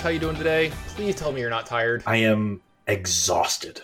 Ross, how you doing today? Please tell me you're not tired. I am exhausted.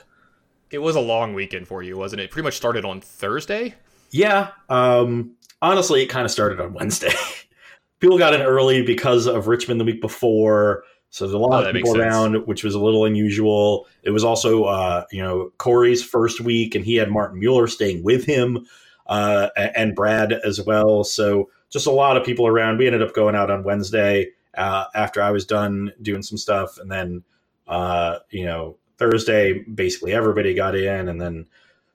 It was a long weekend for you, wasn't it? Pretty much started on Thursday. Yeah. Um, honestly, it kind of started on Wednesday. people got in early because of Richmond the week before. So there's a lot Oh, of people around, which was a little unusual. It was also, uh, you know, Corey's first week, and he had Martin Mueller staying with him, uh, and Brad as well. So just a lot of people around. We ended up going out on Wednesday uh, after I was done doing some stuff, and then, uh, you know, Thursday, basically everybody got in, and then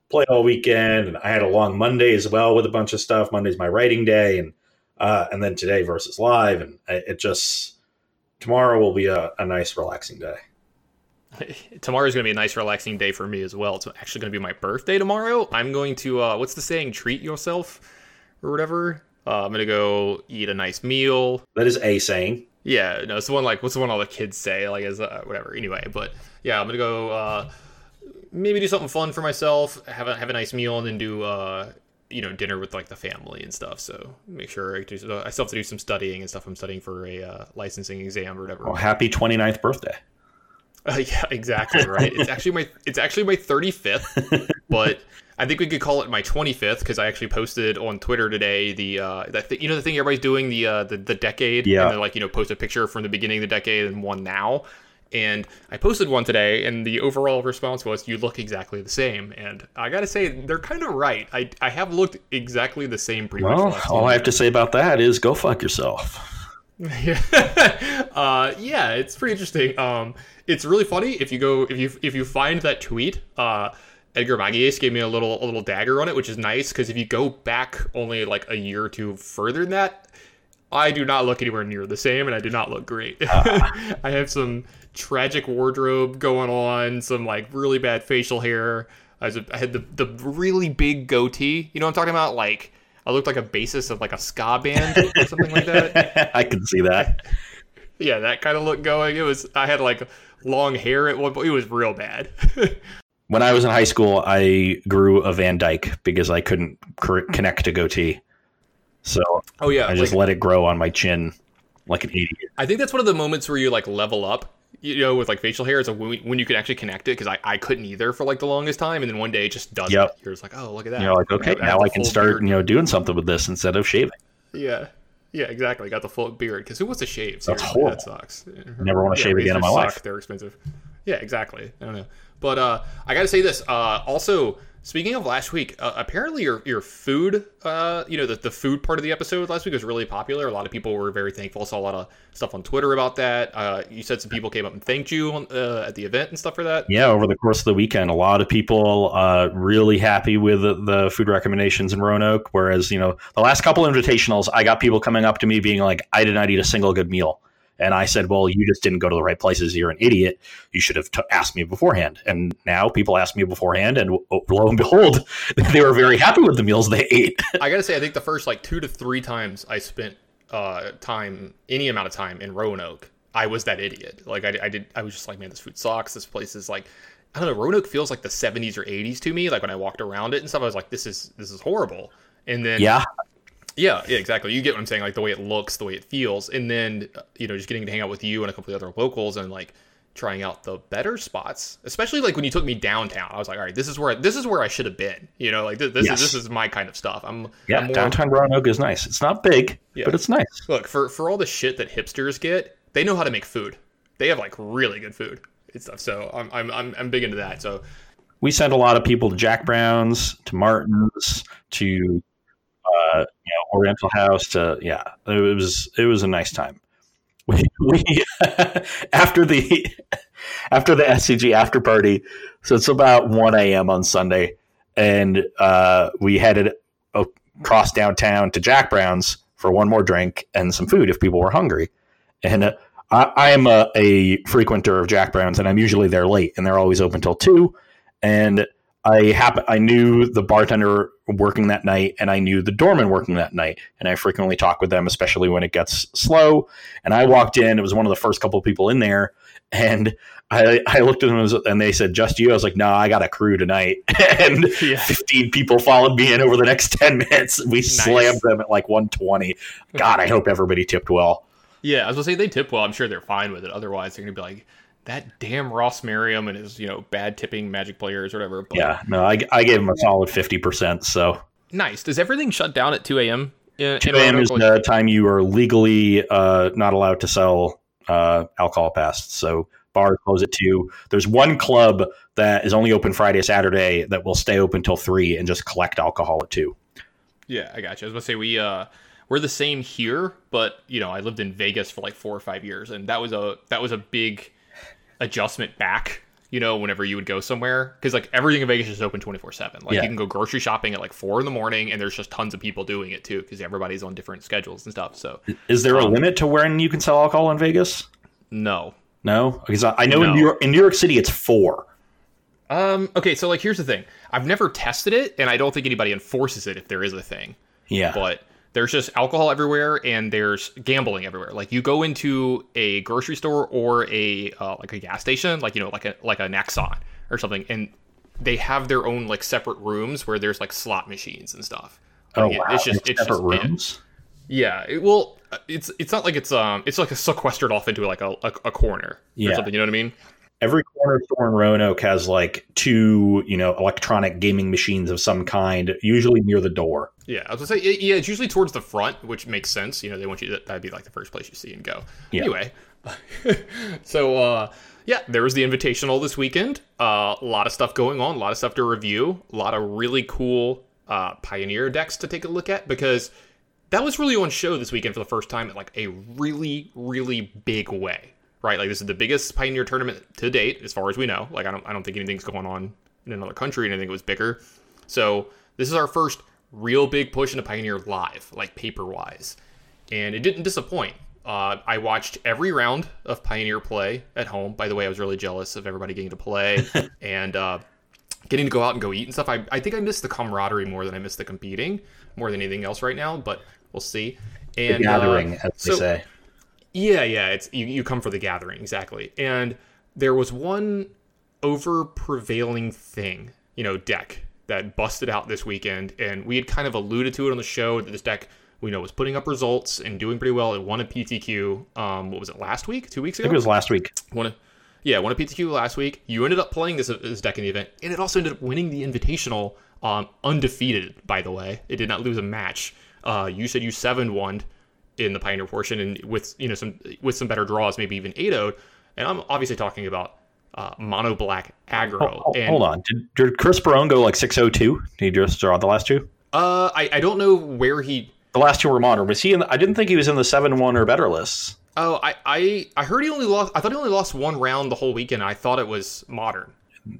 played all weekend. And I had a long Monday as well with a bunch of stuff. Monday's my writing day, and uh, and then today versus live, and it just tomorrow will be a, a nice relaxing day. Tomorrow's going to be a nice, relaxing day for me as well. It's actually going to be my birthday tomorrow. I'm going to, uh, what's the saying, treat yourself or whatever. Uh, I'm going to go eat a nice meal. That is a saying. Yeah, no, it's the one like what's the one all the kids say like as uh, whatever. Anyway, but yeah, I'm gonna go uh, maybe do something fun for myself, have a have a nice meal, and then do uh, you know dinner with like the family and stuff. So make sure I, do, I still have to do some studying and stuff. I'm studying for a uh, licensing exam or whatever. Well, happy 29th birthday. Uh, yeah, exactly right. it's actually my it's actually my 35th, but I think we could call it my 25th because I actually posted on Twitter today the uh that th- you know the thing everybody's doing the uh the, the decade Yeah. and then like you know post a picture from the beginning of the decade and one now. And I posted one today, and the overall response was, "You look exactly the same." And I gotta say, they're kind of right. I, I have looked exactly the same pretty much. Well, last all I have to say about that is go fuck yourself. yeah, uh, yeah, it's pretty interesting. Um, it's really funny if you go if you if you find that tweet. Uh, Edgar Magies gave me a little a little dagger on it, which is nice because if you go back only like a year or two further than that, I do not look anywhere near the same, and I do not look great. I have some tragic wardrobe going on, some like really bad facial hair. I, was, I had the the really big goatee. You know what I'm talking about? Like I looked like a bassist of like a ska band or something like that I can see that. yeah, that kind of look going. It was I had like long hair at one point. It was real bad. When I was in high school, I grew a Van Dyke because I couldn't connect a goatee. So oh yeah, I just like, let it grow on my chin like an idiot. I think that's one of the moments where you like level up. You know, with like facial hair, is when, when you can actually connect it because I, I couldn't either for like the longest time, and then one day it just does. Yep. it. You're just like, oh, look at that. You're like, okay, now I can start, beard. you know, doing something with this instead of shaving. Yeah, yeah, exactly. Got the full beard because who wants to shave? That's horrible. That sucks. Never wanna shave again in my life. suck. They're expensive. Yeah, exactly. I don't know, but uh, I got to say this. Uh, also, speaking of last week, uh, apparently your your food, uh, you know, the, the food part of the episode last week was really popular. A lot of people were very thankful. Saw a lot of stuff on Twitter about that. Uh, you said some people came up and thanked you on, uh, at the event and stuff for that. Yeah, over the course of the weekend, a lot of people uh, really happy with the, the food recommendations in Roanoke. Whereas, you know, the last couple of invitationals, I got people coming up to me being like, I did not eat a single good meal. And I said, well, you just didn't go to the right places. You're an idiot. You should have t- asked me beforehand. And now people ask me beforehand, and lo and behold, they were very happy with the meals they ate. I gotta say, I think the first like two to three times I spent uh, time, any amount of time in Roanoke, I was that idiot. Like I, I did, I was just like, man, this food sucks. This place is like, I don't know. Roanoke feels like the '70s or '80s to me. Like when I walked around it and stuff, I was like, this is this is horrible. And then yeah, yeah, yeah, exactly. You get what I'm saying, like the way it looks, the way it feels, and then you know, just getting to hang out with you and a couple of other locals and like trying out the better spots. Especially like when you took me downtown, I was like, all right, this is where this is where I should have been. You know, like this, this Yes. is this is my kind of stuff. I'm yeah. I'm more- downtown Roanoke is nice. It's not big, Yeah. but it's nice. Look for for all the shit that hipsters get, they know how to make food. They have like really good food and stuff. So I'm I'm I'm, I'm big into that. So we sent a lot of people to Jack Brown's, to Martin's, to uh, you know, Oriental House. To yeah, it was it was a nice time. We, we after the after the SCG after party, so it's about one a.m. on Sunday, and uh, we headed across downtown to Jack Brown's for one more drink and some food if people were hungry. And uh, I, am a, a frequenter of Jack Brown's, and I'm usually there late, and they're always open till two. And I happen I knew the bartender working that night, and I knew the doorman working that night, and I frequently talk with them, especially when it gets slow. And I walked in; it was one of the first couple of people in there, And I, I looked at them and they said, just you. I was like, no, nah, I got a crew tonight. and yeah. 15 people followed me in over the next 10 minutes. We nice. slammed them at like 120. God, I hope everybody tipped well. Yeah, I was gonna say they tip well. I'm sure they're fine with it. Otherwise, they're gonna be like, that damn Ross Merriam and his you know bad tipping Magic players or whatever. But, yeah, no, I, I gave him a solid fifty percent. So nice. Does everything shut down at two a.m.? In, 2 a.m. is the time you are legally uh, not allowed to sell uh, alcohol past. So bars close at two. There's one club that is only open Friday, Saturday that will stay open till three and just collect alcohol at two. Yeah, I got you. I was gonna say we uh we're the same here, but you know I lived in Vegas for like four or five years, and that was a that was a big adjustment back you know, whenever you would go somewhere. Because like everything in Vegas is open 24 7. Like yeah. you can go grocery shopping at like four in the morning and there's just tons of people doing it too because everybody's on different schedules and stuff. So is there um, a limit to when you can sell alcohol in Vegas? No. No? Because I, I know no. in, New York, in New York City it's four. Um, okay, so like here's the thing. I've never tested it and I don't think anybody enforces it if there is a thing. Yeah. But there's just alcohol everywhere and there's gambling everywhere. Like you go into a grocery store or a uh, like a gas station, like you know, like a like a Nexon or something, and they have their own like separate rooms where there's like slot machines and stuff. Oh wow! It's just it's separate just, rooms. Yeah, it, well, it's it's not like it's um it's like a sequestered off into like a a, a corner yeah. or something. You know what I mean? Every corner store in Roanoke has like two, you know, electronic gaming machines of some kind, usually near the door. Yeah, I was gonna say, yeah, it's usually towards the front, which makes sense. You know, they want you to, that'd be like the first place you see and go. Yeah. Anyway, so uh, yeah, there was the invitational this weekend. Uh, a lot of stuff going on, a lot of stuff to review, a lot of really cool uh, Pioneer decks to take a look at because that was really on show this weekend for the first time in like a really, really big way right? Like this is the biggest Pioneer tournament to date, as far as we know. Like I don't I don't think anything's going on in another country, and I think it was bigger. So this is our first real big push into Pioneer live, like paper wise, and it didn't disappoint. Uh, I watched every round of Pioneer play at home. By the way, I was really jealous of everybody getting to play and uh, getting to go out and go eat and stuff. I, I think I missed the camaraderie more than I missed the competing, more than anything else right now. But we'll see. And the gathering, uh, as so, they say. Yeah, yeah, it's you, you come for the gathering exactly. And there was one over prevailing thing, you know, deck that busted out this weekend, and we had kind of alluded to it on the show that this deck we know was putting up results and doing pretty well. It won a PTQ. Um, what was it last week? Two weeks ago? I think it was last week. Won a, yeah, won a PTQ last week. You ended up playing this, this deck in the event, and it also ended up winning the Invitational um, undefeated. By the way, it did not lose a match. Uh, you said you seven one in the Pioneer portion, and with you know some with some better draws, maybe even 8 And I'm obviously talking about uh, mono black aggro. Oh, and, hold on, did, did Chris Barone go like 602? Did he just draw the last two? Uh, I, I don't know where he. The last two were modern. Was he? In the, I didn't think he was in the seven one or better lists. Oh, I, I I heard he only lost. I thought he only lost one round the whole weekend. I thought it was modern.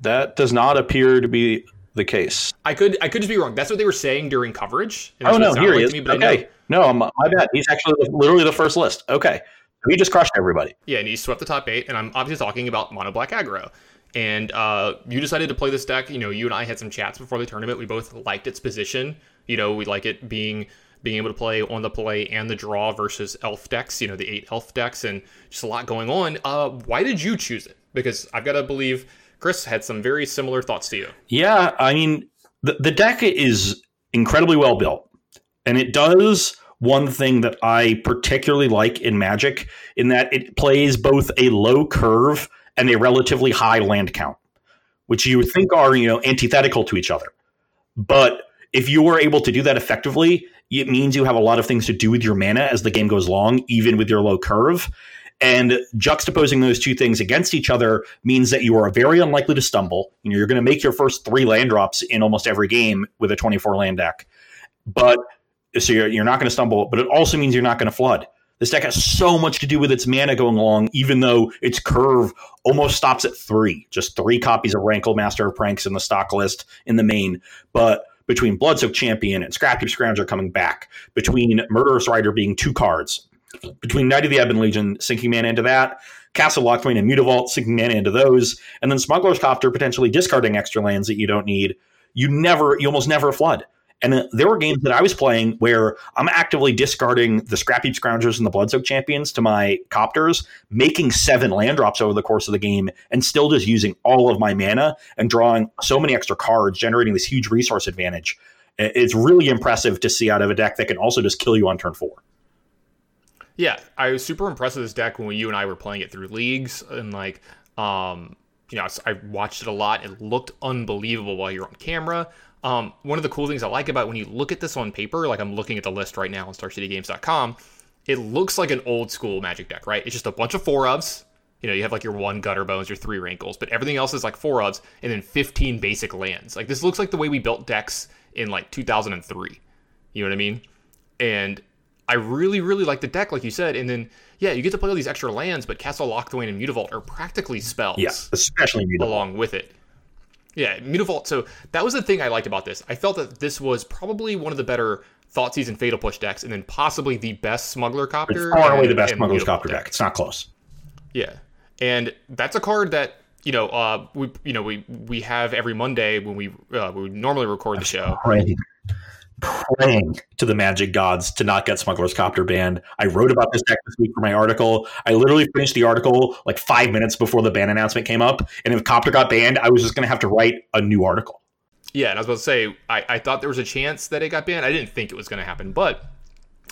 That does not appear to be the case. I could I could just be wrong. That's what they were saying during coverage. Oh no, here he is. Me, okay, no, I'm. my bad. He's actually literally the first list. Okay, he just crushed everybody. Yeah, and he swept the top eight. And I'm obviously talking about mono black aggro. And uh, you decided to play this deck. You know, you and I had some chats before the tournament. We both liked its position. You know, we like it being being able to play on the play and the draw versus elf decks. You know, the eight elf decks, and just a lot going on. Uh, why did you choose it? Because I've got to believe Chris had some very similar thoughts to you. Yeah, I mean, the, the deck is incredibly well built, and it does one thing that I particularly like in Magic in that it plays both a low curve and a relatively high land count, which you would think are you know antithetical to each other. But if you are able to do that effectively, it means you have a lot of things to do with your mana as the game goes along, even with your low curve. And juxtaposing those two things against each other means that you are very unlikely to stumble. You know, you're going to make your first three land drops in almost every game with a 24 land deck. But so you're, you're not going to stumble, but it also means you're not going to flood. This deck has so much to do with its mana going along, even though its curve almost stops at three. Just three copies of Rankle Master of Pranks in the stock list in the main. But between Bloodsoaked Champion and Scrapheap Scrounger coming back, between Murderous Rider being two cards, between Knight of the Ebon Legion, sinking mana into that, Castle Locthwain and Mutavault, sinking mana into those, and then Smuggler's Copter potentially discarding extra lands that you don't need. You never, you almost never flood. And uh, there were games that I was playing where I'm actively discarding the Scrapheap Scroungers and the Bloodsoaked Champions to my copters, making seven land drops over the course of the game, and still just using all of my mana and drawing so many extra cards, generating this huge resource advantage. It's really impressive to see out of a deck that can also just kill you on turn four. Yeah, I was super impressed with this deck when you and I were playing it through leagues, and like, um, you know, I watched it a lot. It looked unbelievable while you're on camera. Um, one of the cool things I like about when you look at this on paper, like I'm looking at the list right now on StarCityGames.com, it looks like an old school Magic deck, right? It's just a bunch of four ofs. You know, you have like your one Gutterbones, your three Rankles, but everything else is like four ofs, and then 15 basic lands. Like this looks like the way we built decks in like 2003. You know what I mean? And I really, really like the deck, like you said. And then, yeah, you get to play all these extra lands, but Castle Locthwain and Mutavault are practically spells. Yeah, especially Mutavault. Along with it. Yeah, Mutavault. So that was the thing I liked about this. I felt that this was probably one of the better Thought Season Fatal Push decks, and then possibly the best Smuggler Copter. It's far away the best Smuggler Copter deck. deck. It's not close. Yeah, and that's a card that you know uh, we you know we we have every Monday when we uh, we normally record the show. Right praying to the magic gods to not get Smuggler's Copter banned. I wrote about this deck this week for my article. I literally finished the article like five minutes before the ban announcement came up. And if Copter got banned, I was just going to have to write a new article. Yeah, and I was about to say, I, I thought there was a chance that it got banned. I didn't think it was going to happen. But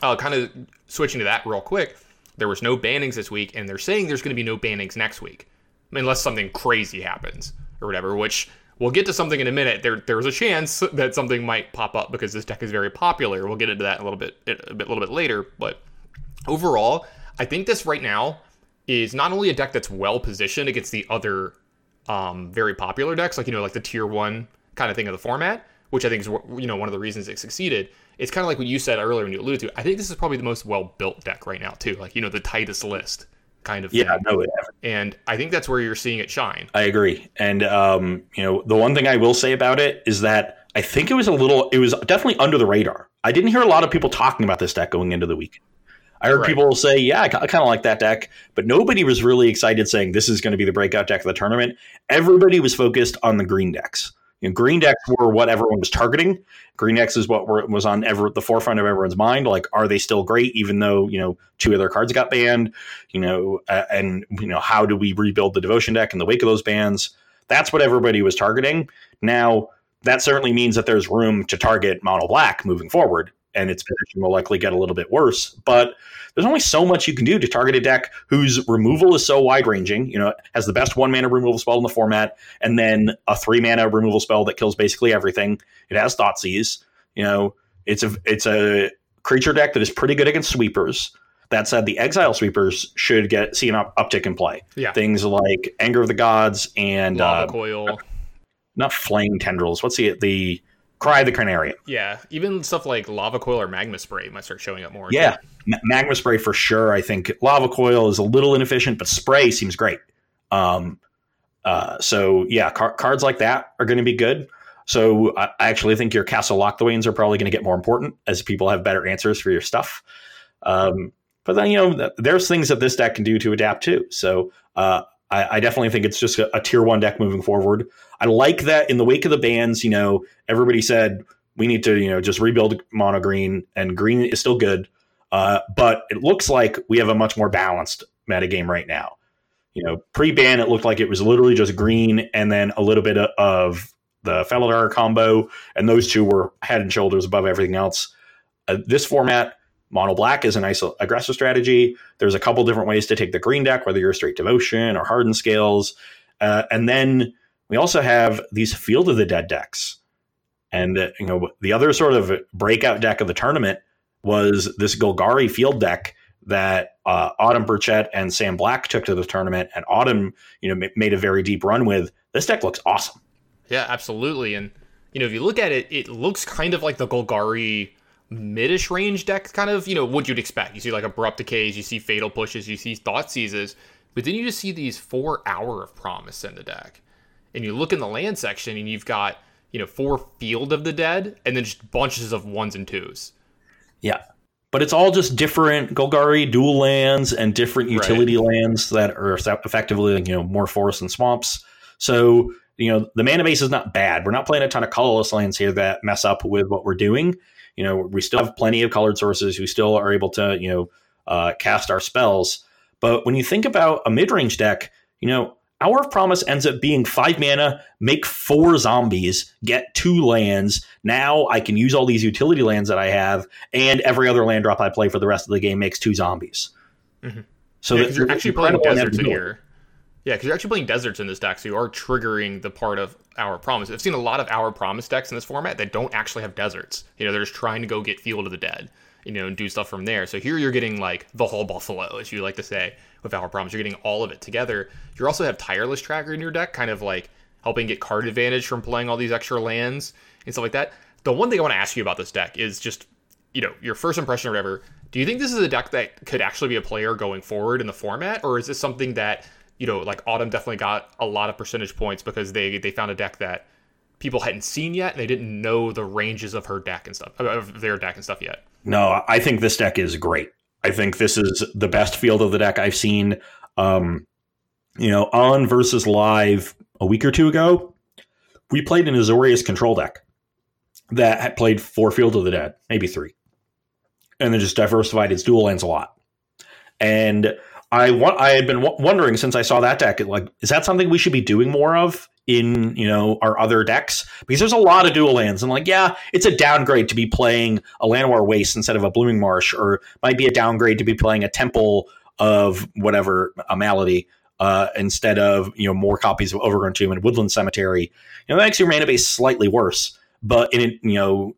uh, kind of switching to that real quick, there was no bannings this week, and they're saying there's going to be no bannings next week, unless something crazy happens or whatever, which We'll get to something in a minute. There, there's a chance that something might pop up because this deck is very popular. We'll get into that a little bit, a bit, a little bit later. But overall, I think this right now is not only a deck that's well positioned against the other um, very popular decks, like you know, like the tier one kind of thing of the format, which I think is you know one of the reasons it succeeded. It's kind of like what you said earlier when you alluded to. I think this is probably the most well built deck right now too. Like you know, the tightest list kind of yeah, no, and I think that's where you're seeing it shine. I agree, and um, you know, the one thing I will say about it is that I think it was a little, it was definitely under the radar. I didn't hear a lot of people talking about this deck going into the week. I heard right. people say, "Yeah, I kind of like that deck," but nobody was really excited, saying this is going to be the breakout deck of the tournament. Everybody was focused on the green decks. You know, green decks were what everyone was targeting. Green decks is what were, was on ever the forefront of everyone's mind. Like, are they still great, even though you know two other cards got banned? You know, uh, and you know how do we rebuild the devotion deck in the wake of those bans? That's what everybody was targeting. Now, that certainly means that there's room to target mono black moving forward and its position will likely get a little bit worse. But there's only so much you can do to target a deck whose removal is so wide ranging. You know, has the best one mana removal spell in the format, and then a three mana removal spell that kills basically everything. It has Thoughtseize. You know, it's a it's a creature deck that is pretty good against sweepers. That said, the exile sweepers should get see an up, uptick in play. Yeah. Things like Anger of the Gods and Lava uh, Coil. Not flame tendrils. What's the the Cry the Carnarium. Yeah, even stuff like Lava Coil or Magma Spray might start showing up more. Yeah, Magma Spray for sure. I think Lava Coil is a little inefficient, but Spray seems great. Um, uh, so yeah, car- cards like that are going to be good. So I actually think your Castle Lock the Locthwains are probably going to get more important as people have better answers for your stuff. Um, but then you know, there's things that this deck can do to adapt too. So uh, I, I, definitely think it's just a, a, tier one deck moving forward. I like that in the wake of the bans, you know, everybody said we need to, you know, just rebuild mono green, and green is still good. Uh, but it looks like we have a much more balanced metagame right now. You know, pre-ban, it looked like it was literally just green and then a little bit of the Felidar combo, and those two were head and shoulders above everything else. Uh, this format, Mono black is a nice aggressive strategy. There's a couple different ways to take the green deck, whether you're straight devotion or hardened scales. Uh, and then we also have these Field of the Dead decks. And uh, you know the other sort of breakout deck of the tournament was this Golgari field deck that uh, Autumn Burchett and Sam Black took to the tournament, and Autumn, you know, m- made a very deep run with. This deck looks awesome. Yeah, absolutely. And you know, if you look at it, it looks kind of like the Golgari midish range deck, kind of, you know, what you'd expect. You see like abrupt decays, you see fatal pushes, you see Thoughtseizes, but then you just see these four hour of promise in the deck. And you look in the land section and you've got, you know, four field of the dead and then just bunches of ones and twos. Yeah. But it's all just different Golgari dual lands and different utility right. lands that are effectively, you know, more forests and swamps. So you know, the mana base is not bad. We're not playing a ton of colorless lands here that mess up with what we're doing. You know, we still have plenty of colored sources who still are able to, you know, uh, cast our spells. But when you think about a mid range deck, you know, Hour of Promise ends up being five mana, make four zombies, get two lands. Now I can use all these utility lands that I have, and every other land drop I play for the rest of the game makes two zombies. Mm-hmm. So yeah, you're actually playing deserts in here. Yeah, because you're actually playing deserts in this deck, so you are triggering the part of Hour Promise. I've seen a lot of Hour Promise decks in this format that don't actually have deserts. You know, they're just trying to go get Field of the Dead, you know, and do stuff from there. So here you're getting like the whole buffalo, as you like to say, with Hour Promise. You're getting all of it together. You also have Tireless Tracker in your deck, kind of like helping get card advantage from playing all these extra lands and stuff like that. The one thing I want to ask you about this deck is just, you know, your first impression or whatever. Do you think this is a deck that could actually be a player going forward in the format, or is this something that you know, like Autumn definitely got a lot of percentage points because they they found a deck that people hadn't seen yet, they didn't know the ranges of her deck and stuff of their deck and stuff yet. No, I think this deck is great. I think this is the best field of the deck I've seen. Um, you know, on versus live a week or two ago, we played an Azorius control deck that had played four Field of the Dead, maybe three, and then just diversified its dual lands a lot. And I want. I had been w- wondering since I saw that deck. Like, is that something we should be doing more of in you know our other decks? Because there's a lot of dual lands, and like, yeah, it's a downgrade to be playing a Land Llanowar Waste instead of a Blooming Marsh, or might be a downgrade to be playing a Temple of whatever a Malady uh, instead of you know more copies of Overgrown Tomb and Woodland Cemetery. You know, that makes your mana base slightly worse, but in you know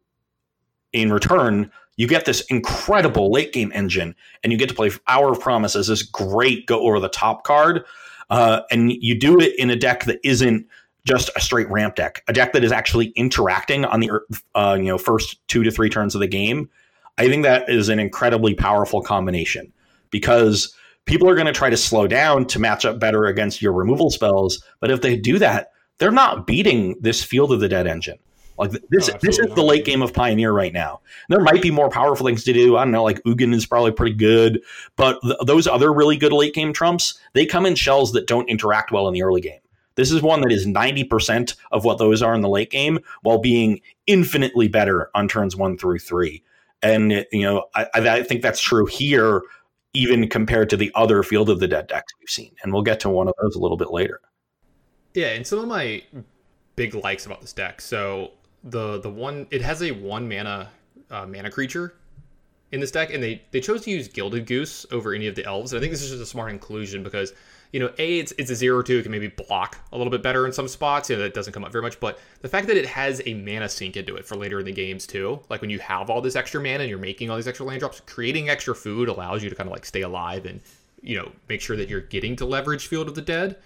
in return you get this incredible late game engine, and you get to play Hour of Promise as this great go over the top card. Uh, and you do it in a deck that isn't just a straight ramp deck, a deck that is actually interacting on the uh, you know first two to three turns of the game. I think that is an incredibly powerful combination because people are going to try to slow down to match up better against your removal spells. But if they do that, they're not beating this Field of the Dead engine. Like this, oh, this is the late game of Pioneer right now. There might be more powerful things to do. I don't know, like Ugin is probably pretty good, but th- those other really good late game trumps, they come in shells that don't interact well in the early game. This is one that is 90% of what those are in the late game while being infinitely better on turns one through three. And, you know, I, I think that's true here, even compared to the other Field of the Dead decks we've seen. And we'll get to one of those a little bit later. Yeah, and some of my big likes about this deck. So the the one it has a one mana uh, mana creature in this deck, and they they chose to use Gilded Goose over any of the elves. And I think this is just a smart inclusion because you know a it's it's a zero two, it can maybe block a little bit better in some spots. You know that doesn't come up very much, but the fact that it has a mana sink into it for later in the games too, like when you have all this extra mana and you're making all these extra land drops, creating extra food allows you to kind of like stay alive and you know make sure that you're getting to leverage Field of the Dead.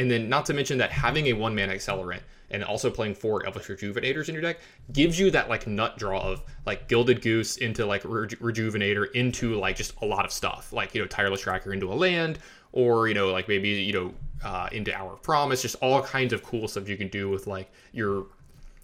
And then, not to mention that having a one mana accelerant and also playing four Elvish Rejuvenators in your deck gives you that like nut draw of like Gilded Goose into like Re- Rejuvenator into like just a lot of stuff, like you know Tireless Tracker into a land, or you know like maybe you know uh, into Hour of Promise, just all kinds of cool stuff you can do with like your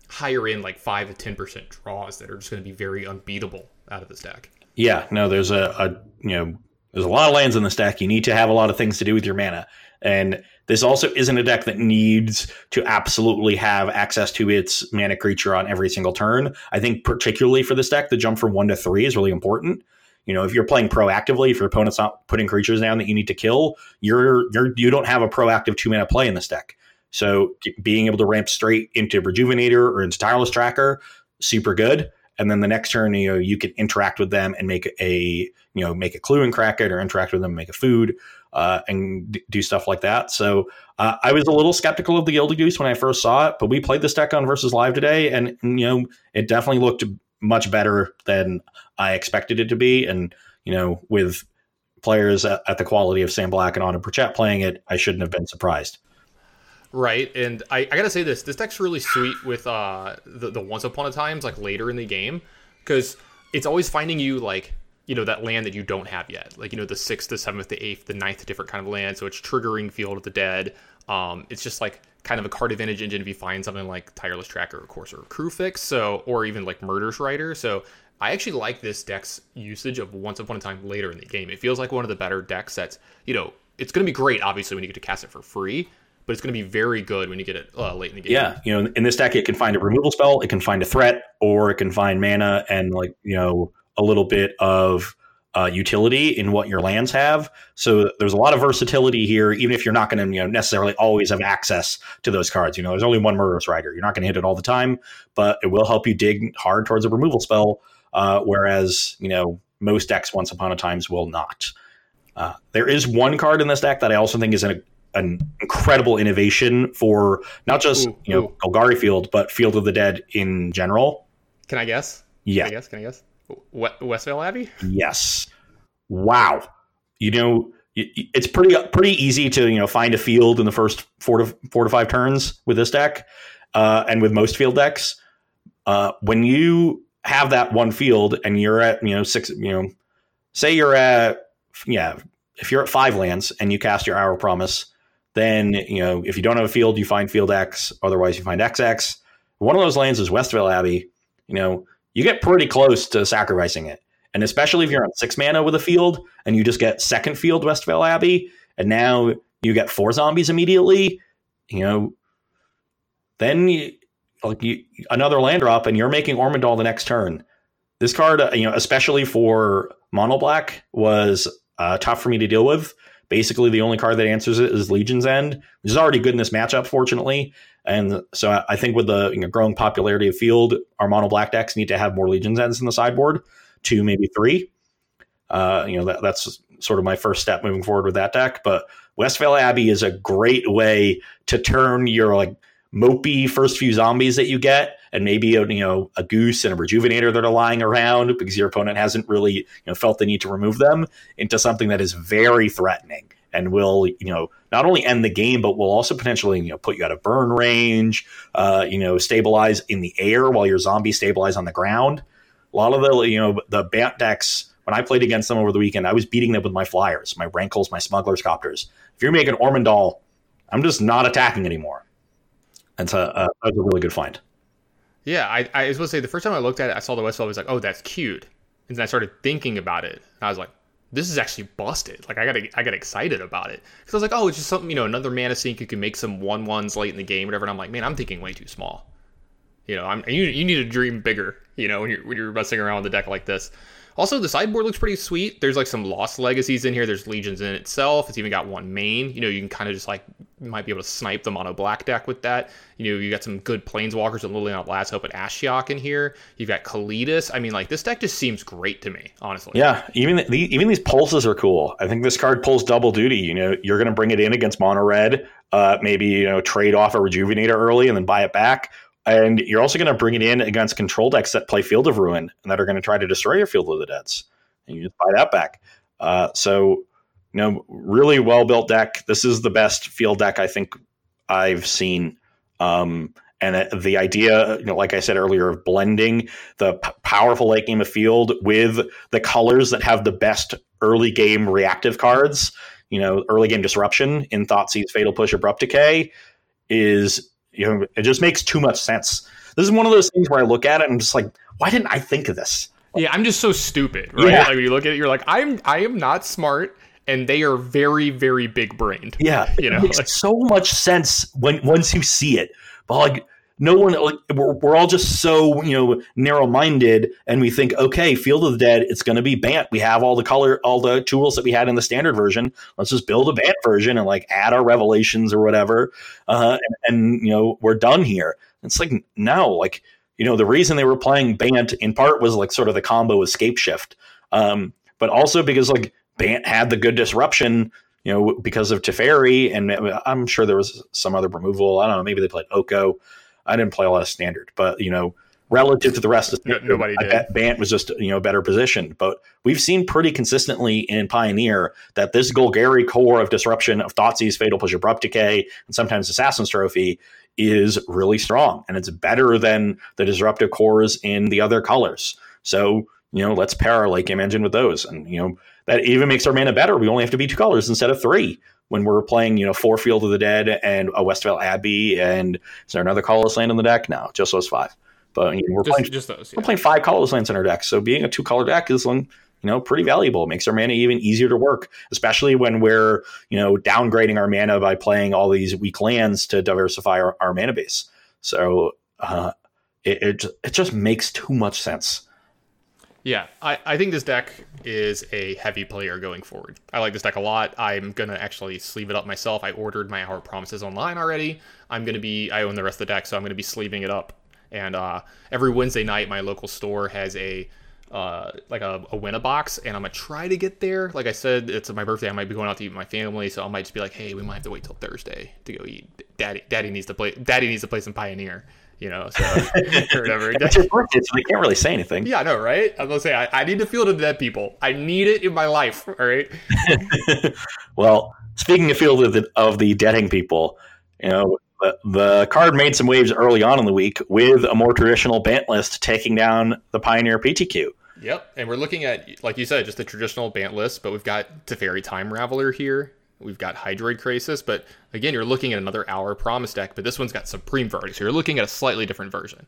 higher in like five to ten percent draws that are just going to be very unbeatable out of this deck. Yeah, no, there's a, a you know there's a lot of lands in the stack. You need to have a lot of things to do with your mana, and this also isn't a deck that needs to absolutely have access to its mana creature on every single turn. I think particularly for this deck, the jump from one to three is really important. You know, if you're playing proactively, if your opponent's not putting creatures down that you need to kill, you're you're you don't have a proactive two mana play in this deck. So being able to ramp straight into Rejuvenator or into Tireless Tracker, super good. And then the next turn, you know, you can interact with them and make a you know make a clue and crack it, or interact with them and make a food uh, and do stuff like that. So uh, I was a little skeptical of the Gilded Goose when I first saw it, but we played this deck on versus live today, and you know it definitely looked much better than I expected it to be. And you know, with players at, at the quality of Sam Black and Autumn Burchett playing it, I shouldn't have been surprised. Right, and I, I gotta say this: this deck's really sweet with uh the, the once upon a times like later in the game because it's always finding you like you know that land that you don't have yet. Like you know the sixth the seventh the eighth the ninth different kind of land. So it's triggering field of the dead. Um, it's just like kind of a card advantage engine if you find something like tireless tracker of course or crew fix. So or even like murderous rider. So i actually like this deck's usage of once upon a time later in the game. It feels like one of the better decks that's you know it's going to be great obviously when you get to cast it for free but it's going to be very good when you get it uh, late in the game. Yeah, you know, in this deck, it can find a removal spell, it can find a threat, or it can find mana and like you know a little bit of uh, utility in what your lands have. So there's a lot of versatility here, even if you're not going to you know necessarily always have access to those cards. You know, there's only one Murderous Rider. You're not going to hit it all the time, but it will help you dig hard towards a removal spell. Uh, whereas you know most decks once upon a times will not. Uh, there is one card in this deck that I also think is an, an incredible innovation for not just Ooh, you know ooh. Golgari Field, but Field of the Dead in general. Can I guess? Yeah. Can I guess? Can I guess? We- Westvale Abbey? Yes. Wow. You know, it's pretty pretty easy to you know find a field in the first four to four to five turns with this deck, uh, and with most field decks. Uh, when you have that one field and you're at you know six, you know, say you're at yeah, if you're at five lands and you cast your Hour Promise, then you know if you don't have a field, you find field X. Otherwise, you find XX. One of those lands is Westvale Abbey. You know, you get pretty close to sacrificing it. And especially if you're on six mana with a field and you just get second field Westvale Abbey, and now you get four zombies immediately, you know, then you, like you, another land drop and you're making Ormendahl the next turn. This card, uh, you know, especially for mono black, was uh, tough for me to deal with. Basically, the only card that answers it is Legion's End, which is already good in this matchup, fortunately. And so I- think with the you know, growing popularity of Field, our mono black decks need to have more Legion's Ends in the sideboard, two, maybe three. Uh, you know, that, that's sort of my first step moving forward with that deck. But Westvale Abbey is a great way to turn your like mopey first few zombies that you get and maybe you know a goose and a rejuvenator that are lying around because your opponent hasn't really you know felt the need to remove them into something that is very threatening and will you know not only end the game but will also potentially you know put you out of burn range uh, you know stabilize in the air while your zombies stabilize on the ground a lot of the you know the bant decks when I played against them over the weekend I was beating them with my flyers my rankles my smugglers copters if you're making Ormendahl I'm just not attacking anymore and so uh, that was a really good find Yeah, I, I was to say the first time I looked at it, I saw the Westvale. I was like, oh, that's cute. And then I started thinking about it. I was like, this is actually busted. Like I got I got excited about it because I was like, oh, it's just something you know, another mana sink. You can make some one ones late in the game, whatever. And I'm like, man, I'm thinking way too small. You know, I'm you, you need to dream bigger. You know, when you're when you're messing around with a deck like this. Also, the sideboard looks pretty sweet. There's like some lost legacies in here. There's Legion's End itself. It's even got one main. You know, you can kind of just like might be able to snipe the mono black deck with that. You know, you got some good planeswalkers and Liliana Last Hope and Ashiok in here. You've got Kalitas. I mean, like this deck just seems great to me, honestly. Yeah, even the, even these pulses are cool. I think this card pulls double duty. You know, you're going to bring it in against mono red. Uh, maybe you know trade off a rejuvenator early and then buy it back. And you're also going to bring it in against control decks that play Field of Ruin and that are going to try to destroy your Field of the Deads. And you just buy that back. Uh, so, you know, really well built deck. This is the best field deck I think I've seen. Um, and uh, the idea, you know, like I said earlier, of blending the p- powerful late game of field with the colors that have the best early game reactive cards, you know, early game disruption in Thoughtseize, Fatal Push, Abrupt Decay is, you know, it just makes too much sense. This is one of those things where I look at it and I'm just like, why didn't I think of this? Yeah, I'm just so stupid, right? Yeah. Like when you look at it, you're like, I'm I am not smart, and they are very very big brained. Yeah, You know, it makes like- so much sense when once you see it. But like, no one, like, we're, we're all just so you know narrow minded, and we think, okay, Field of the Dead, it's going to be Bant. We have all the color, all the tools that we had in the standard version. Let's just build a Bant version and like add our revelations or whatever, uh, and, and you know we're done here. It's like no, like you know the reason they were playing Bant in part was like sort of the combo escape shift, um, but also because like Bant had the good disruption you know, because of Teferi, and I'm sure there was some other removal. I don't know. Maybe they played Oko. I didn't play a lot of standard, but you know, relative to the rest of No- nobody I did. Bant was just you know better positioned. But we've seen pretty consistently in Pioneer that this Golgari core of disruption of Thoughtseize, Fatal Push, Abrupt Decay, and sometimes Assassin's Trophy is really strong, and it's better than the disruptive cores in the other colors. So you know, let's pair our late game engine with those, and you know that even makes our mana better. We only have to be two colors instead of three when we're playing, you know, four Field of the Dead and a Westvale Abbey. And is there another colorless land in the deck? No, just those five. But you know, we're just playing just those. we're Yeah. playing five colorless lands in our deck. So being a two color deck is, um, you know, pretty valuable. It makes our mana even easier to work, especially when we're, you know, downgrading our mana by playing all these weak lands to diversify our, our mana base. So uh, it, it, it just makes too much sense. Yeah, I, I think this deck is a heavy player going forward. I like this deck a lot. I'm going to actually sleeve it up myself. I ordered my Hour Promises online already. I'm going to be, I own the rest of the deck, so I'm going to be sleeving it up. And uh, every Wednesday night, my local store has a uh, like a, a win a box, and I'm gonna try to get there. Like I said, it's my birthday. I might be going out to eat with my family, so I might just be like, "Hey, we might have to wait till Thursday to go eat." Daddy, Daddy needs to play. Daddy needs to play some Pioneer you know, so or whatever. it's your birthday, so they can't really say anything. Yeah, I know, right? I'm gonna say I, I need to feel the dead people. I need it in my life. All right. well, speaking of field of the, of the deading people, you know, the, the card made some waves early on in the week with a more traditional Bant list taking down the Pioneer PTQ. Yep, and we're looking at, like you said, just the traditional Bant list, but we've got Teferi Time Raveler here We've got Hydroid Krasis, but again, you're looking at another Hour Promise deck, but this one's got Supreme Verdict, so you're looking at a slightly different version.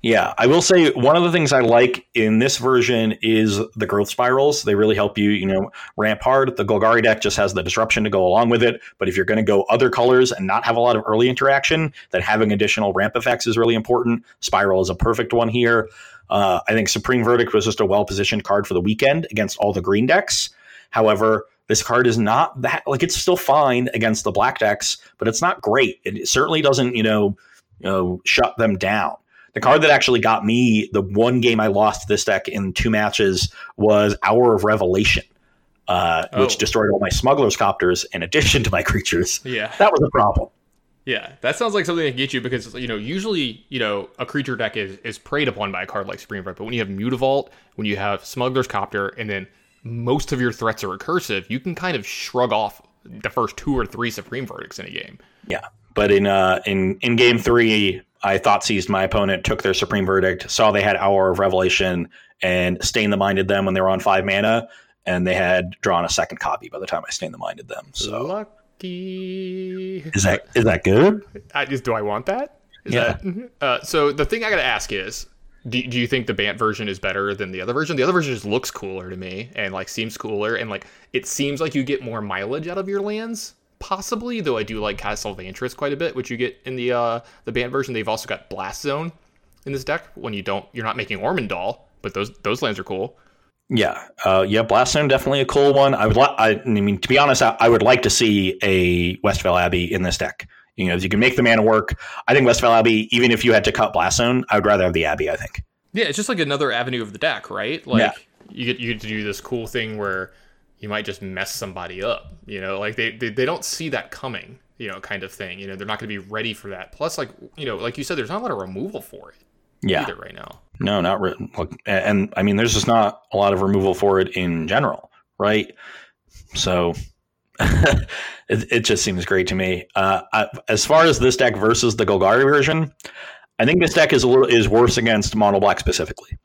Yeah, I will say one of the things I like in this version is the growth spirals. They really help you, you know, ramp hard. The Golgari deck just has the disruption to go along with it. But if you're going to go other colors and not have a lot of early interaction, then having additional ramp effects is really important. Spiral is a perfect one here. Uh, I think Supreme Verdict was just a well positioned card for the weekend against all the green decks. However, this card is not that like it's still fine against the black decks, but it's not great. It certainly doesn't, you know, you know, shut them down. The card that actually got me the one game I lost this deck in two matches was Hour of Revelation, uh, oh. which destroyed all my smugglers copters in addition to my creatures. Yeah, that was a problem. Yeah, that sounds like something that can get you because you know usually you know a creature deck is is preyed upon by a card like Supreme Verdict, but when you have Mutavault, when you have Smuggler's Copter, and then most of your threats are recursive, you can kind of shrug off the first two or three supreme verdicts in a game. Yeah, but in uh, in in game three, I thought seized my opponent, took their supreme verdict, saw they had Hour of Revelation, and Stain the Minded them when they were on five mana, and they had drawn a second copy by the time I Stain the Minded them. So lucky. Is that is that good? I, do I want that? Is yeah. That, mm-hmm. uh, so the thing I got to ask is, do, do you think the Bant version is better than the other version? The other version just looks cooler to me and like seems cooler and like it seems like you get more mileage out of your lands. Possibly, though I do like Castle Vantress quite a bit, which you get in the uh the Bant version. They've also got Blast Zone in this deck when you don't you're not making Ormendahl, but those those lands are cool. Yeah, uh, yeah, Blast Zone definitely a cool one. I would, li- I, I mean, to be honest, I, I would like to see a Westvale Abbey in this deck. You know, if you can make the mana work, I think Westvale Abbey, even if you had to cut Blast Zone, I would rather have the Abbey, I think. Yeah, it's just like another avenue of the deck, right? Like yeah. you get you get to do this cool thing where you might just mess somebody up, you know, like they, they, they don't see that coming, you know, kind of thing. You know, they're not going to be ready for that. Plus, like, you know, like you said, there's not a lot of removal for it yeah. either right now. No, not written. Look, and I mean, there's just not a lot of removal for it in general, right? So it, it just seems great to me. Uh, I, as far as this deck versus the Golgari version, I think this deck is a little is worse against mono black specifically.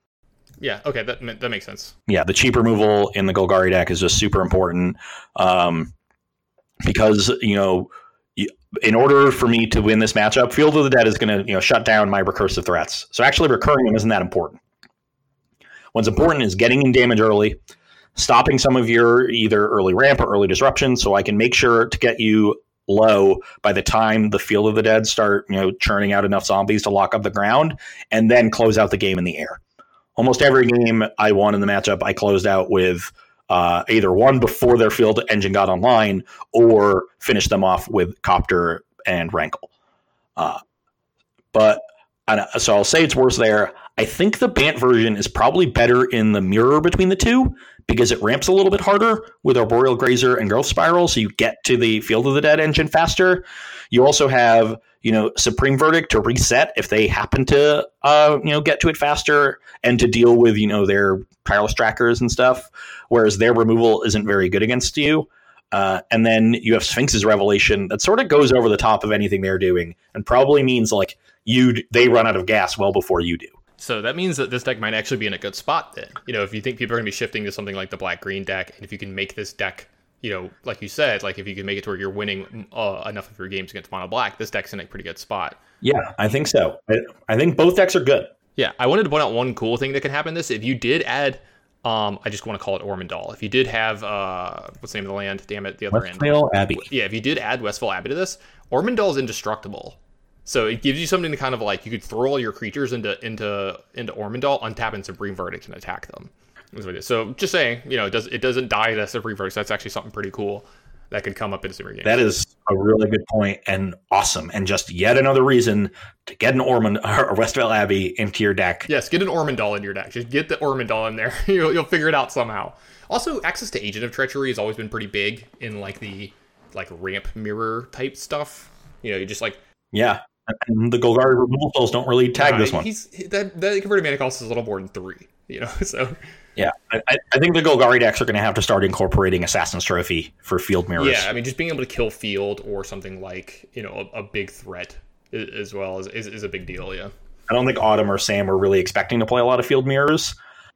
Yeah. Okay. That that makes sense. Yeah, the cheap removal in the Golgari deck is just super important um, because you know. In order for me to win this matchup, Field of the Dead is going to you know shut down my recursive threats. So actually, recurring them isn't that important. What's important is getting in damage early, stopping some of your either early ramp or early disruption so I can make sure to get you low by the time the field of the dead start, you know, churning out enough zombies to lock up the ground and then close out the game in the air. Almost every game I won in the matchup, I closed out with uh, either one before their field engine got online or finished them off with Copter and Rankle. Uh, but so I'll say it's worse there. I think the Bant version is probably better in the mirror between the two because it ramps a little bit harder with Arboreal Grazer and Growth Spiral, so you get to the Field of the Dead engine faster. You also have, you know, Supreme Verdict to reset if they happen to, uh, you know, get to it faster and to deal with, you know, their tireless trackers and stuff, whereas their removal isn't very good against you. Uh, and then you have Sphinx's Revelation that sort of goes over the top of anything they're doing and probably means like you they run out of gas well before you do. So that means that this deck might actually be in a good spot then. You know, if you think people are going to be shifting to something like the black green deck, and if you can make this deck, you know, like you said, like if you can make it to where you're winning uh, enough of your games against mono black, this deck's in a pretty good spot. Yeah, I think so. I, I think both decks are good. Yeah, I wanted to point out one cool thing that can happen. This if you did add Um, I just want to call it Ormendahl. If you did have uh, what's the name of the land? Damn it, the other end. Westvale Abbey. Yeah, if you did add Westvale Abbey to this, Ormendahl is indestructible. So it gives you something to kind of like you could throw all your creatures into into into Ormendahl, untap and Supreme Verdict and attack them. That's what it is. So just saying, you know, it does it doesn't die to Supreme Verdict. So that's actually something pretty cool that could come up in a super game. That is a really good point and awesome, and just yet another reason to get an Ormond or Westvale Abbey into your deck. Yes, get an Ormendahl in your deck. Just get the Ormendahl in there. you'll, you'll figure it out somehow. Also, access to Agent of Treachery has always been pretty big in like the like ramp mirror type stuff. You know, you just like Yeah, and the Golgari removal spells don't really tag uh, this one. He's that that converted mana cost is a little more than three. You know, so Yeah, I, I think the Golgari decks are going to have to start incorporating Assassin's Trophy for field mirrors. yeah, I mean, just being able to kill field or something like you know a, a big threat as well is, is is a big deal. Yeah. I don't think Autumn or Sam were really expecting to play a lot of field mirrors.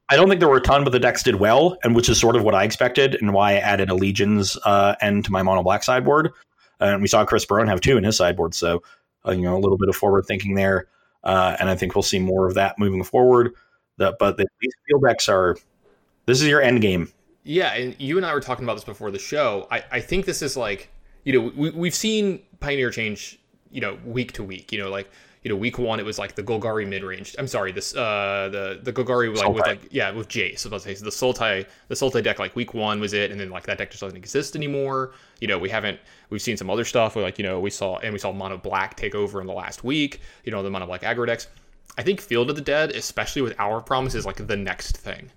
I don't think there were a ton, but the decks did well, and which is sort of what I expected, and why I added a Legion's uh, end to my mono black sideboard. And we saw Chris Barone have two in his sideboard, so uh, you know a little bit of forward thinking there, uh, and I think we'll see more of that moving forward. The, but the, these field decks are this is your end game. Yeah, and you and I were talking about this before the show. I, I think this is like, you know, we, we've seen Pioneer change, you know, week to week. You know, like, you know, week one it was like the Golgari mid range. I'm sorry, this uh the the Golgari was like with like yeah with Jace. So let's say so the Sultai the Sultai deck like week one was it, and then like that deck just doesn't exist anymore. You know, we haven't we've seen some other stuff where like you know we saw and we saw Mono Black take over in the last week. You know, the Mono Black aggro decks. I think Field of the Dead, especially with Hour Promise, is like the next thing.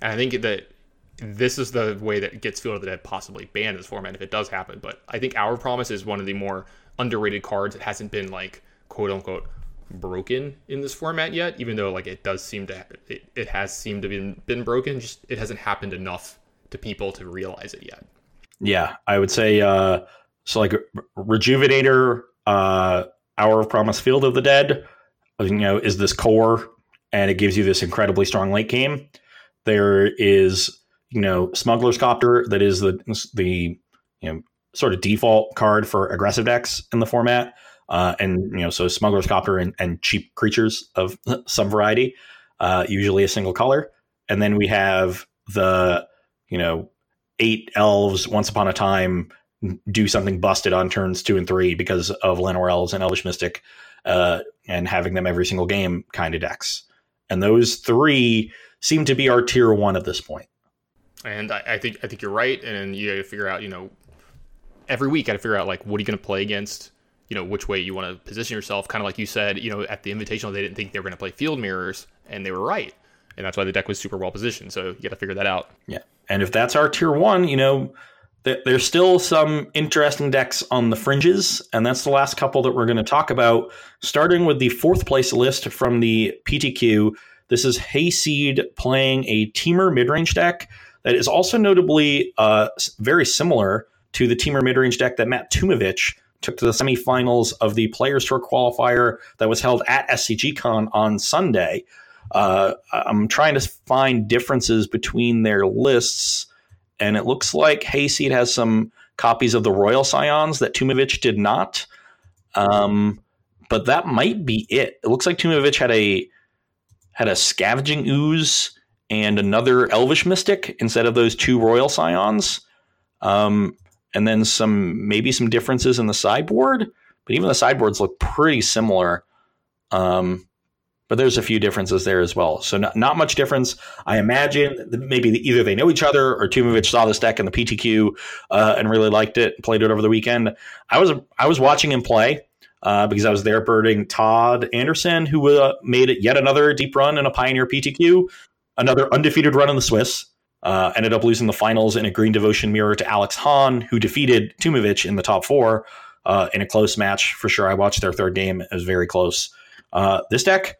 And I think that this is the way that gets Field of the Dead possibly banned in this format if it does happen. But I think Hour Promise is one of the more underrated cards. It hasn't been like quote unquote broken in this format yet, even though like it does seem to it, it has seemed to been been broken. Just it hasn't happened enough to people to realize it yet. Yeah, I would say uh, so. Like Rejuvenator, uh, Hour of Promise, Field of the Dead, you know, is this core, and it gives you this incredibly strong late game. There is, you know, Smuggler's Copter, that is the the you know sort of default card for aggressive decks in the format, uh, and you know, so Smuggler's Copter and, and cheap creatures of some variety, uh, usually a single color, and then we have the you know eight elves once upon a time do something busted on turns two and three because of Llanowar elves and Elvish Mystic, uh, and having them every single game kind of decks. And those three seem to be our tier one at this point. And I, I think I think you're right. And you got to figure out, you know, every week got to figure out like what are you going to play against. You know, which way you want to position yourself. Kind of like you said, you know, at the Invitational, they didn't think they were going to play field mirrors, and they were right. And that's why the deck was super well positioned. So you got to figure that out. Yeah. And if that's our tier one, you know, th- there's still some interesting decks on the fringes. And that's the last couple that we're going to talk about, starting with the fourth place list from the PTQ. This is Hayseed playing a Temur midrange deck that is also notably uh, very similar to the Temur midrange deck that Matt Tumovich took to the semifinals of the Players Tour qualifier that was held at SCGCon on Sunday. Uh, I'm trying to find differences between their lists, and it looks like Hayseed has some copies of the Royal Scions that Tumovich did not. Um, but that might be it. It looks like Tumovich had a had a scavenging ooze and another elvish mystic instead of those two royal scions. Um, and then some maybe some differences in the sideboard, but even the sideboards look pretty similar. Um, but there's a few differences there as well. So not, not much difference. I imagine maybe either they know each other or Tumovich saw this deck in the PTQ uh, and really liked it, and played it over the weekend. I was I was watching him play uh, because I was there birding Todd Anderson, who uh, made yet another deep run in a Pioneer PTQ, another undefeated run in the Swiss. Uh, ended up losing the finals in a Green Devotion mirror to Alex Hahn, who defeated Tumovich in the top four uh, in a close match. For sure, I watched their third game; it was very close. Uh, this deck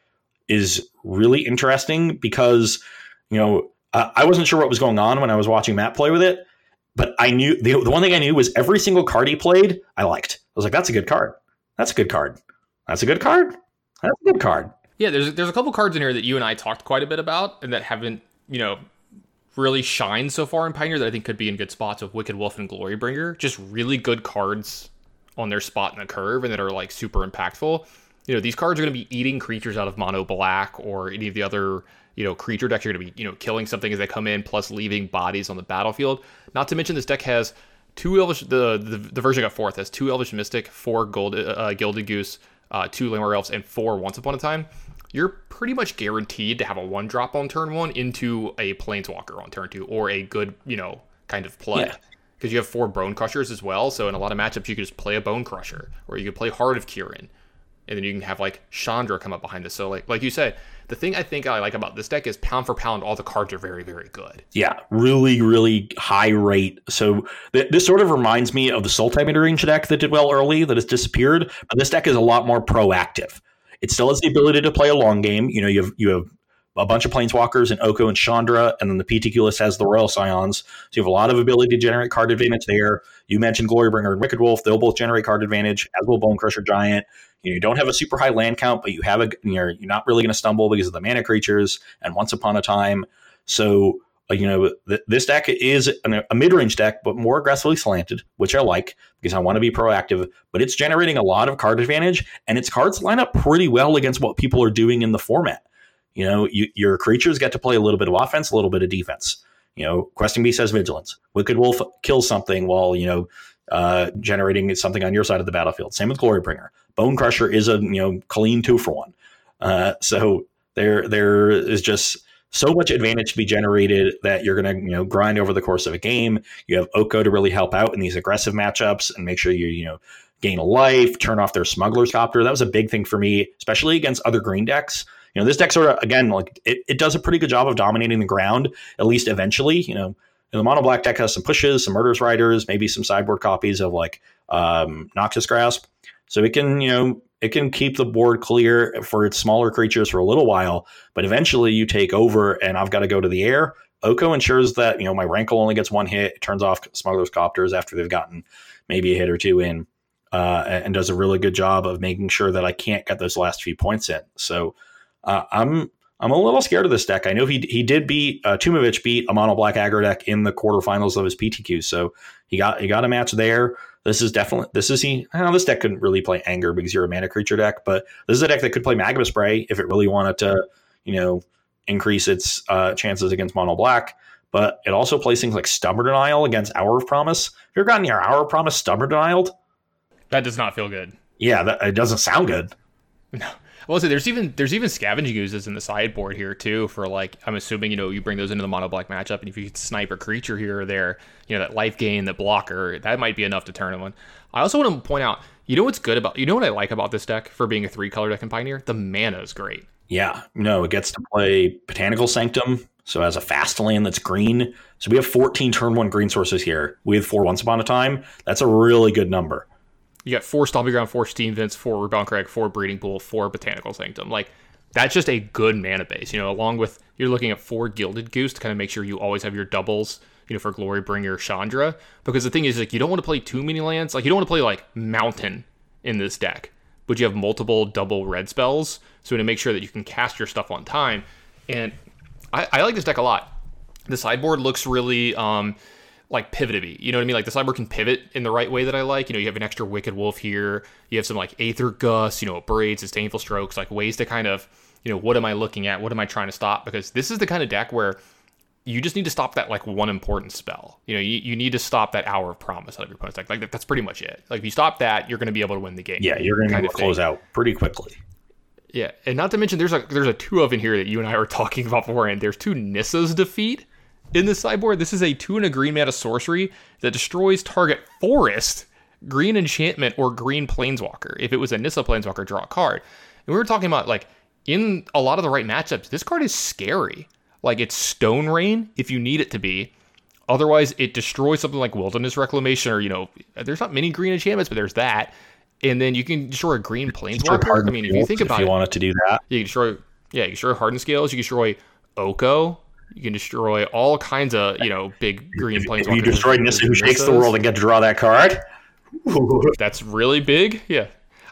is really interesting because you know I wasn't sure what was going on when I was watching Matt play with it, but I knew the, the one thing I knew was every single card he played, I liked. I was like, "That's a good card. That's a good card. That's a good card. That's a good card." Yeah, there's there's a couple cards in here that you and I talked quite a bit about and that haven't, you know, really shined so far in Pioneer that I think could be in good spots with Wicked Wolf and Glorybringer. Just really good cards on their spot in the curve and that are like super impactful. You know, these cards are going to be eating creatures out of mono black or any of the other, you know creature decks. You're going to be you know killing something as they come in, plus leaving bodies on the battlefield. Not to mention this deck has two elvish. The the, the version got fourth has two elvish mystic, four gold uh, gilded goose, uh, two Llanowar elves, and four once upon a time. You're pretty much guaranteed to have a one drop on turn one into a planeswalker on turn two, or a good you know kind of play. Yeah. Because you have four bone crushers as well, so in a lot of matchups you could just play a bone crusher, or you could play Heart of Kiran, and then you can have like Chandra come up behind this. So like like you said, the thing I think I like about this deck is pound for pound, all the cards are very very good. Yeah, really, really high rate. So th- this sort of reminds me of the Sultai midrange deck that did well early that has disappeared. But this deck is a lot more proactive. It still has the ability to play a long game. You know, you have you have a bunch of planeswalkers and Oko and Chandra, and then the PTQ list has the Royal Scions. So you have a lot of ability to generate card advantage there. You mentioned Glorybringer and Wicked Wolf; they'll both generate card advantage, as will Bone Crusher Giant. You, know, you don't have a super high land count, but you have a you're you're not really going to stumble because of the mana creatures and Once Upon a Time. So you know th- this deck is an, a mid-range deck, but more aggressively slanted, which I like because I want to be proactive. But it's generating a lot of card advantage, and its cards line up pretty well against what people are doing in the format. You know, you, your creatures get to play a little bit of offense, a little bit of defense. You know, Questing Beast has vigilance. Wicked Wolf kills something while you know uh, generating something on your side of the battlefield. Same with Glorybringer. Bone Crusher is a you know clean two for one. Uh, so there there is just so much advantage to be generated that you're going to you know grind over the course of a game. You have Oko to really help out in these aggressive matchups and make sure you you know gain a life, turn off their smuggler's copter. That was a big thing for me, especially against other green decks. You know, this deck sort of again like it, it does a pretty good job of dominating the ground, at least eventually. You know, the mono black deck has some pushes, some Murderous Riders, maybe some sideboard copies of like um, Noxious Grasp. So it can, you know, it can keep the board clear for its smaller creatures for a little while, but eventually you take over and I've got to go to the air. Oko ensures that, you know, my Rankle only gets one hit, it turns off Smuggler's Copters after they've gotten maybe a hit or two in, uh, and does a really good job of making sure that I can't get those last few points in. So uh, I'm I'm a little scared of this deck. I know he he did beat uh, Tumovich beat a mono black aggro deck in the quarterfinals of his PTQ, so he got he got a match there. This is definitely this is he. Know, this deck couldn't really play anger because you're a mana creature deck, but this is a deck that could play magma spray if it really wanted to, you know, increase its uh, chances against mono black. But it also plays things like stubborn denial against Hour of Promise. Have you ever gotten your Hour of Promise stubborn denialed? That does not feel good. Yeah, that, it doesn't sound good. No. Well, so there's even there's even scavenging oozes in the sideboard here too for like I'm assuming you know you bring those into the mono black matchup and if you could snipe a creature here or there you know that life gain that blocker that might be enough to turn one. I also want to point out you know what's good about you know what I like about this deck for being a three color deck in Pioneer the mana is great. Yeah, no, it gets to play Botanical Sanctum, so as a fast land that's green. So we have 14 turn one green sources here. We four once upon a time. That's a really good number. You got four Stomping Ground, four Steam Vents, four Rootbound Crag, four Breeding Pool, four Botanical Sanctum. Like, that's just a good mana base, you know, along with you're looking at four Gilded Goose to kind of make sure you always have your doubles, you know, for Glorybringer Chandra. Because the thing is, like, you don't want to play too many lands. Like, you don't want to play, like, Mountain in this deck, but you have multiple double red spells. So to make sure that you can cast your stuff on time. And I, I like this deck a lot. The sideboard looks really, um, like pivoty. You know what I mean? Like the sideboard can pivot in the right way that I like. You know, you have an extra Wicked Wolf here. You have some like Aether Gust, you know, braids, disdainful strokes, like ways to kind of, you know, what am I looking at? What am I trying to stop? Because this is the kind of deck where you just need to stop that like one important spell. You know, you, you need to stop that hour of promise out of your opponent's deck. Like that's pretty much it. Like if you stop that, you're going to be able to win the game. Yeah, you're going to close out pretty quickly. Yeah, and not to mention there's a there's a two of in here that you and I were talking about before, and there's two Nissa's defeat in the sideboard, this is a two and a green mana sorcery that destroys target forest, green enchantment, or green planeswalker. If it was a Nissa planeswalker, draw a card. And we were talking about like in a lot of the right matchups, this card is scary. Like it's Stone Rain if you need it to be. Otherwise, it destroys something like Wilderness Reclamation, or you know, there's not many green enchantments, but there's that. And then you can destroy a green planeswalker. I mean, if you think about if you it, wanted to do that, you can destroy. Yeah, you can destroy Hardened Scales. You can destroy Oko. You can destroy all kinds of, you know, big green planes. If you destroy Nissa who shakes the world and get to draw that card. That's really big. Yeah.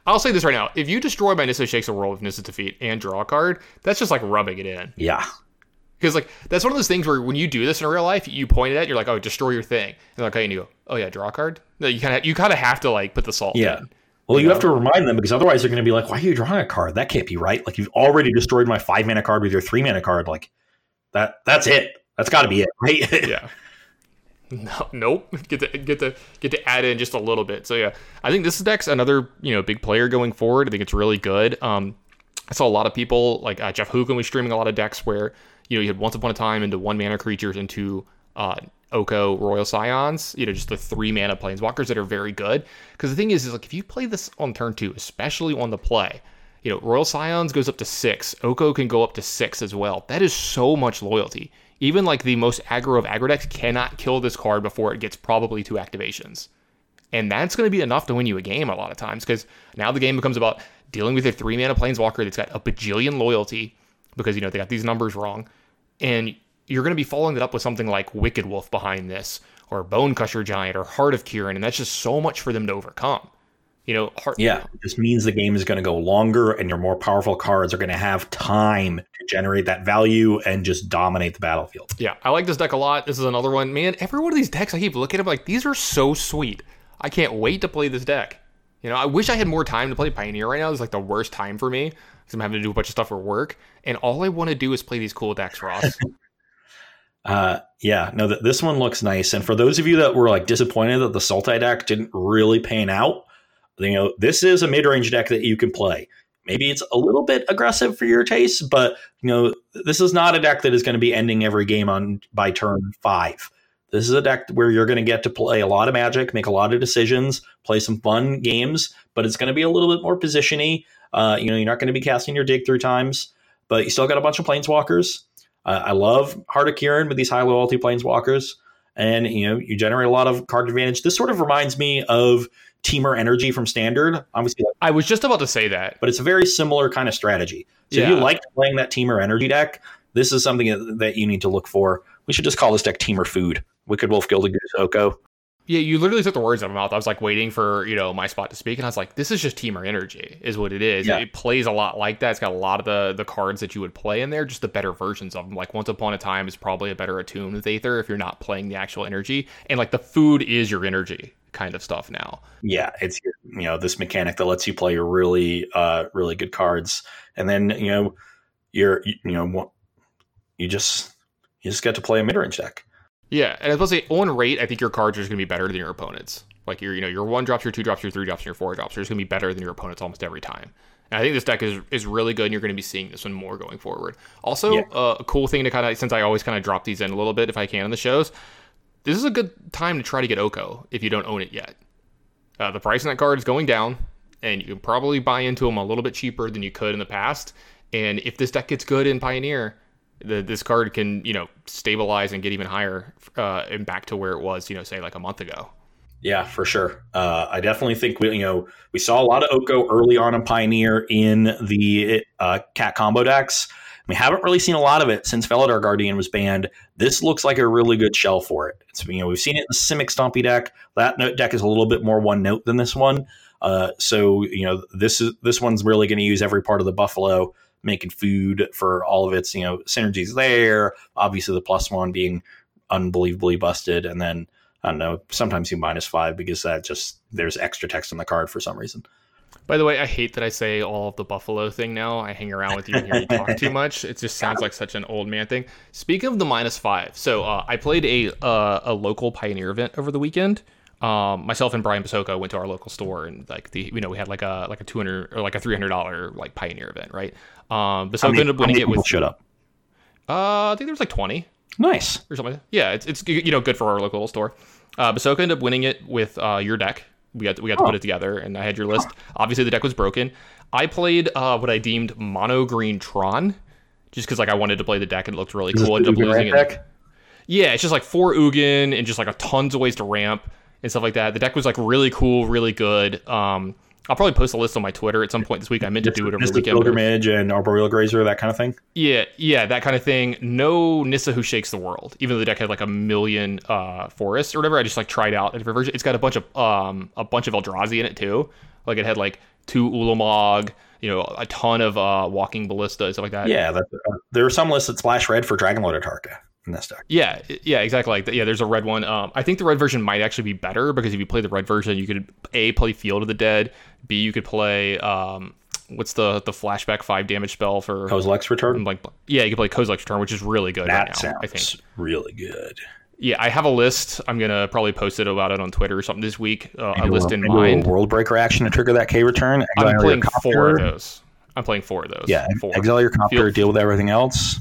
I'll say this right now. If you destroy my Nissa Shakes the World with Nissa's defeat and draw a card, that's just like rubbing it in. Yeah. Because like that's one of those things where when you do this in real life, you point it at, you're like, oh, destroy your thing. And like, okay, and you go, oh yeah, draw a card. No, you kind of you kind of have to like put the salt yeah. in. Well, you, You have to remind them because otherwise they're going to be like, "Why are you drawing a card? That can't be right. Like you've already destroyed my five mana card with your three mana card. Like that. That's it. That's got to be it, right? yeah. No, nope. Get to get to get to add in just a little bit. So yeah, I think this deck's another you know big player going forward. I think it's really good. Um, I saw a lot of people like uh, Jeff Hoogland was streaming a lot of decks where you know you had once upon a time into one mana creatures into uh, Oko Royal Scions. You know just the three mana planeswalkers that are very good. Because the thing is, is like if you play this on turn two, especially on the play. You know, Royal Scions goes up to six. Oko can go up to six as well. That is so much loyalty even like the most aggro of aggro decks cannot kill this card before it gets probably two activations. And that's going to be enough to win you a game a lot of times because now the game becomes about dealing with a three mana planeswalker that's got a bajillion loyalty because, you know, they got these numbers wrong. And you're going to be following it up with something like Wicked Wolf behind this or Bone Crusher Giant or Heart of Kiran. And that's just so much for them to overcome. You know, heart- yeah, just means the game is going to go longer and your more powerful cards are going to have time to generate that value and just dominate the battlefield. Yeah, I like this deck a lot. This is another one. Man, every one of these decks, I keep looking at them like, these are so sweet. I can't wait to play this deck. You know, I wish I had more time to play Pioneer right now. It's like the worst time for me because I'm having to do a bunch of stuff for work. And all I want to do is play these cool decks, Ross. Uh, yeah, no, th- this one looks nice. And for those of you that were like disappointed that the Sultai deck didn't really pan out, you know, this is a mid-range deck that you can play. Maybe it's a little bit aggressive for your taste, but you know, this is not a deck that is going to be ending every game on by turn five. This is a deck where you're going to get to play a lot of magic, make a lot of decisions, play some fun games, but it's going to be a little bit more positiony. Uh, you know, you're not going to be casting your dig through times, but you still got a bunch of planeswalkers. Uh, I love Heart of Kiran with these high loyalty planeswalkers, and you know, you generate a lot of card advantage. This sort of reminds me of Temur Energy from Standard. Obviously, I was just about to say that. but it's a very similar kind of strategy. So if you like playing that Temur Energy deck, this is something that, that you need to look for. We should just call this deck Temur Food. Wicked Wolf, Gilded Goose, Oko. Yeah, you literally took the words out of my mouth. I was like waiting for, you know, my spot to speak, and I was like, this is just Temur Energy, is what it is. Yeah. It plays a lot like that. It's got a lot of the the cards that you would play in there, just the better versions of them. Like Once Upon a Time is probably a better attuned with Aether if you're not playing the actual energy. And like the food is your energy kind of stuff now. Yeah, it's you know this mechanic that lets you play really, uh, really good cards, and then you know you're you, know what- you just you just get to play a mid range deck. Yeah, and I was supposed to say on rate, I think your cards are just gonna be better than your opponents. Like your, you know, your one drops, your two drops, your three drops, and your four drops are just gonna be better than your opponents almost every time. And I think this deck is is really good, and you're gonna be seeing this one more going forward. Also, Yeah. uh, a cool thing to kind of since I always kind of drop these in a little bit if I can in the shows. This is a good time to try to get Oko if you don't own it yet. Uh, the price on that card is going down, and you can probably buy into them a little bit cheaper than you could in the past. And if this deck gets good in Pioneer, the, this card can you know stabilize and get even higher uh, and back to where it was, you know, say like a month ago. Yeah, for sure. Uh, I definitely think we, you know, we saw a lot of Oko early on in Pioneer in the uh, cat combo decks. We haven't really seen a lot of it since Felidar Guardian was banned. This looks like a really good shell for it. It's you know we've seen it in the Simic Stompy deck. That note deck is a little bit more one note than this one. Uh, so you know this is this one's really going to use every part of the buffalo, making food for all of its you know synergies there. Obviously the plus one being unbelievably busted, and then I don't know. Sometimes you minus five because that just there's extra text on the card for some reason. By the way, I hate that I say all of the Buffalo thing now. I hang around with you and hear you talk too much. It just sounds like such an old man thing. Speaking of the minus five, so uh, I played a uh, a local Pioneer event over the weekend. Um, myself and Brian Basoko went to our local store and like the you know we had like a like a two hundred or like a three hundred dollar like Pioneer event, right? Um, Basoko ended up winning it with shut up. uh, I think there was like twenty Nice. or something. Like. Yeah, it's, it's you know good for our local store. Uh, Basoko ended up winning it with uh, your deck. We got we got to put it together, and I had your list. Obviously, the deck was broken. I played uh, what I deemed mono green Tron, just because like I wanted to play the deck and it looked really Is cool. the Ended up losing ramp it. Yeah, it's just like four Ugin and just like a tons of ways to ramp and stuff like that. The deck was like really cool, really good. Um, I'll probably post a list on my Twitter at some point this week. I meant to do it over the Mystic weekend. Pilgrimage and Arboreal Grazer, that kind of thing. yeah, yeah, that kind of thing. No Nissa who shakes the world. Even though the deck had like a million uh forests or whatever, I just like tried out a different version. It's got a bunch of um a bunch of Eldrazi in it too. Like it had like two Ulamog, you know, a ton of uh walking ballista and stuff like that. Yeah, that, uh, there are some lists that splash red for Dragonlord Atarka, in this deck. Yeah, yeah, exactly like. Yeah, there's a red one. Um, I think the red version might actually be better because if you play the red version, you could a play Field of the Dead, b you could play um, what's the the flashback five damage spell for Kozilek's return. Like yeah, you can play Kozilek's return, which is really good That right now. sounds I think. really good. Yeah, I have a list. I'm gonna probably post it about it on Twitter or something this week. Uh, a list in mind. World breaker action to trigger that K return. Exile I'm playing four of those. I'm playing four of those. Yeah, four. exile your copter, Field- deal with everything else.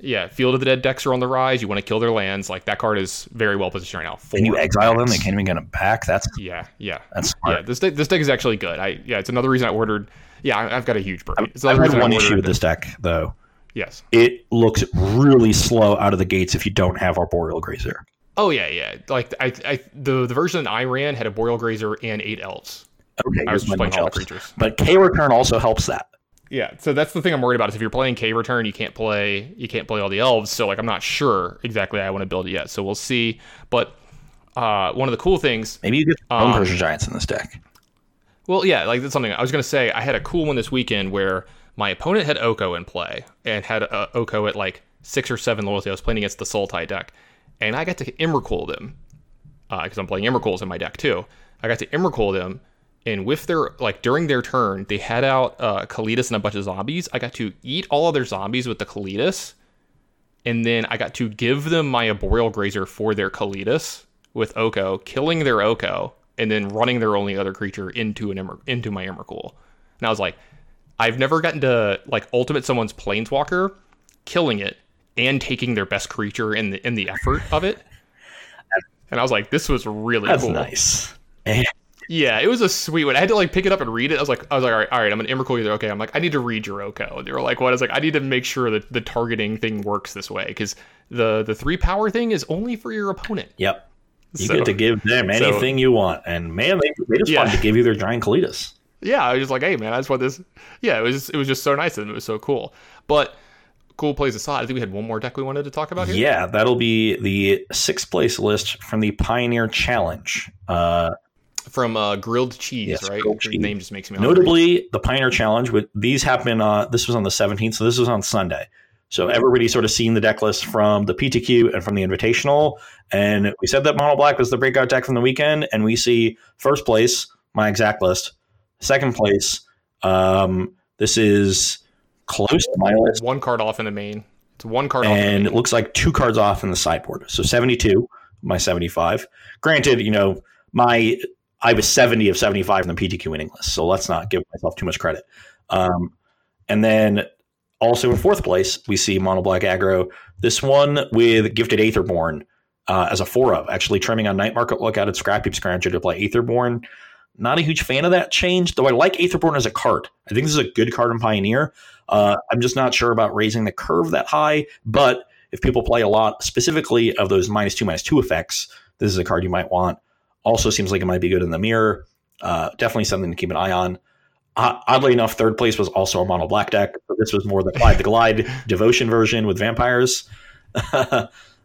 Yeah, Field of the Dead decks are on the rise. You want to kill their lands. Like that card is very well positioned right now. Four And you exile them, they can't even get them back. That's Yeah, yeah, that's yeah. smart. This deck, this deck is actually good. I yeah, it's another reason I ordered. Yeah, I've got a huge brain. It's I've another had reason I one issue with this deck though. Yes. It looks really slow out of the gates if you don't have Arboreal Grazer. Oh yeah, yeah. Like I, I the the version I ran had Arboreal Grazer and eight elves. Okay, I was just playing all the creatures. But K return also helps that. Yeah, so that's the thing I'm worried about is if you're playing K return, you can't play you can't play all the elves. So like I'm not sure exactly how I want to build it yet. So we'll see. But uh, one of the cool things Maybe you get Um, Crusher Giants in this deck. Well, yeah, like that's something I was gonna say. I had a cool one this weekend where my opponent had Oko in play and had uh, Oko at like six or seven loyalty. I was playing against the Sultai deck, and I got to Emrakul them because I'm playing Emrakuls in my deck too. I got to Emrakul them, and with their like during their turn, they had out uh, Kalitas and a bunch of zombies. I got to eat all of their zombies with the Kalitas, and then I got to give them my Arboreal Grazer for their Kalitas with Oko, killing their Oko, and then running their only other creature into an into my Emrakul. And I was like, I've never gotten to like ultimate someone's Planeswalker, killing it, and taking their best creature in the in the effort of it. And I was like, this was really That's cool. nice. Yeah, it was a sweet one. I had to like pick it up and read it. I was like, I was like, all right, all right I'm an Emrakul. You're okay. I'm like, I need to read your Oko. And they were like, what? I was like, I need to make sure that the targeting thing works this way because the the three power thing is only for your opponent. Yep. You So- get to give them so- anything you want. And man, they, they just Yeah. wanted to give you their giant Kalitas. yeah, I was just like, hey man, I just want this. Yeah, it was it was just so nice and it was so cool. But cool plays aside, I think we had one more deck we wanted to talk about here. Yeah, that'll be the sixth place list from the Pioneer Challenge. Uh, From uh, grilled cheese, Yes, right? grilled The cheese. name just makes me hungry. notably, the Pioneer Challenge. With these happen. Uh, this was on the 17th, so this was on Sunday. So everybody sort of seen the deck list from the PTQ and from the Invitational, and we said that Mono Black was the breakout deck from the weekend, and we see first place, my exact list, second place. Um, this is close to my list. one card off in the main. It's one card off. And it looks like two cards off in the sideboard. So 72, my 75. Granted, you know, my I was 70 of 75 in the PTQ winning list, so let's not give myself too much credit. Um, and then also in fourth place, we see Mono Black Aggro. This one with Gifted Aetherborn uh, as a four of, actually trimming on Night Market Lookout at Scrap Heap Scrounger to play Aetherborn. Not a huge fan of that change, though I like Aetherborn as a card. I think this is a good card in Pioneer. Uh, I'm just not sure about raising the curve that high, but if people play a lot specifically of those minus two, minus two effects, this is a card you might want. Also seems like it might be good in the mirror. Uh, definitely something to keep an eye on. Uh, oddly enough, third place was also a mono black deck, but this was more the Glide the Glide devotion version with vampires.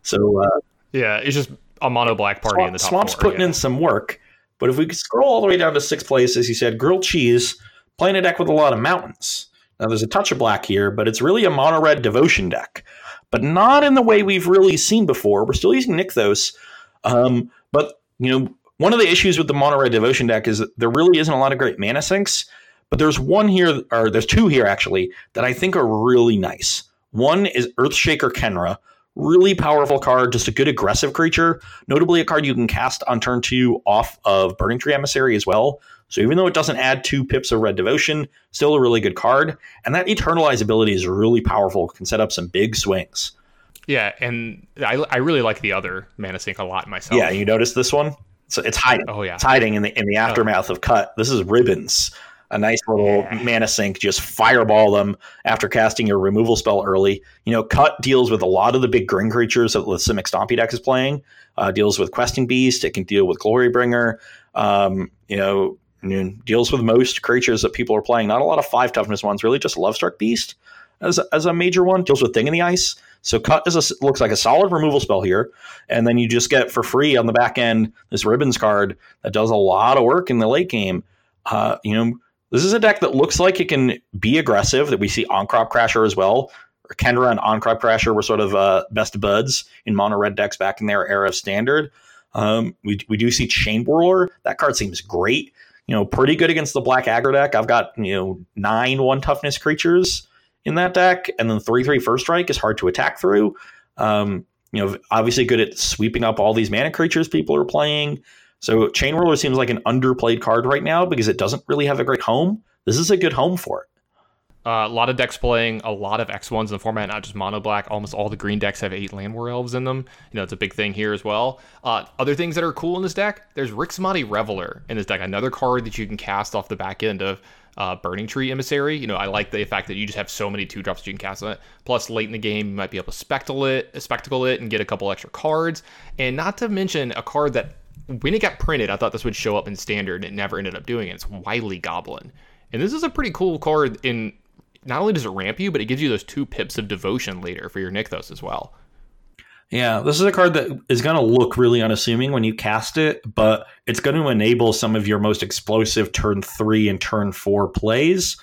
so uh, yeah, it's just a mono black party in the top Swamp's four. putting yeah. in some work, but if we could scroll all the way down to sixth place, as you said, grilled cheese, playing a deck with a lot of mountains. Now there's a touch of black here, but it's really a mono red devotion deck, but not in the way we've really seen before. We're still using Nykthos, um, but you know one of the issues with the mono red devotion deck is there really isn't a lot of great mana sinks. But there's one here, or there's two here actually, that I think are really nice. One is Earthshaker Khenra, really powerful card, just a good aggressive creature. Notably, a card you can cast on turn two off of Burning Tree Emissary as well. So even though it doesn't add two pips of Red Devotion, still a really good card. And that Eternalize ability is really powerful, can set up some big swings. Yeah, and I, I really like the other mana sink a lot myself. Yeah, you noticed this one? So it's hiding. Oh yeah. It's hiding in the in the aftermath of cut. This is ribbons. A nice little Yeah. mana sink. Just fireball them after casting your removal spell early. You know, cut deals with a lot of the big green creatures that the Simic Stompy deck is playing. Uh, deals with Questing Beast. It can deal with Glorybringer. Um, you know, deals with most creatures that people are playing. Not a lot of five toughness ones. Really, just Lovestruck Beast as a, as a major one. Deals with Thing in the Ice. So cut is a, looks like a solid removal spell here, and then you just get for free on the back end this ribbons card that does a lot of work in the late game. Uh, you know, this is a deck that looks like it can be aggressive. That we see Ahn-Crop Crasher as well. Khenra and Ahn-Crop Crasher were sort of uh, best buds in mono red decks back in their era of standard. Um, we, we do see Chain Whirler. That card seems great. You know, pretty good against the black aggro deck. I've got, you know, nine one toughness creatures in that deck, and then 3 3 first strike is hard to attack through. Um, you know, obviously good at sweeping up all these mana creatures people are playing. So Chain Whirler seems like an underplayed card right now because it doesn't really have a great home. This is a good home for it. Uh, a lot of decks playing a lot of X1s in the format, not just mono black. Almost all the green decks have eight Llanowar Elves in them. You know, it's a big thing here as well. Uh, other things that are cool in this deck, there's Rix Maadi Reveler in this deck, another card that you can cast off the back end of uh, Burning Tree Emissary. You know, I like the fact that you just have so many two drops you can cast on it. Plus, late in the game, you might be able to spectacle it, spectacle it, and get a couple extra cards. And not to mention a card that when it got printed, I thought this would show up in standard, and it never ended up doing it. It's Wily Goblin. And this is a pretty cool card in not only does it ramp you, but it gives you those two pips of devotion later for your Nykthos as well. Yeah, this is a card that is going to look really unassuming when you cast it, but it's going to enable some of your most explosive turn three and turn four plays.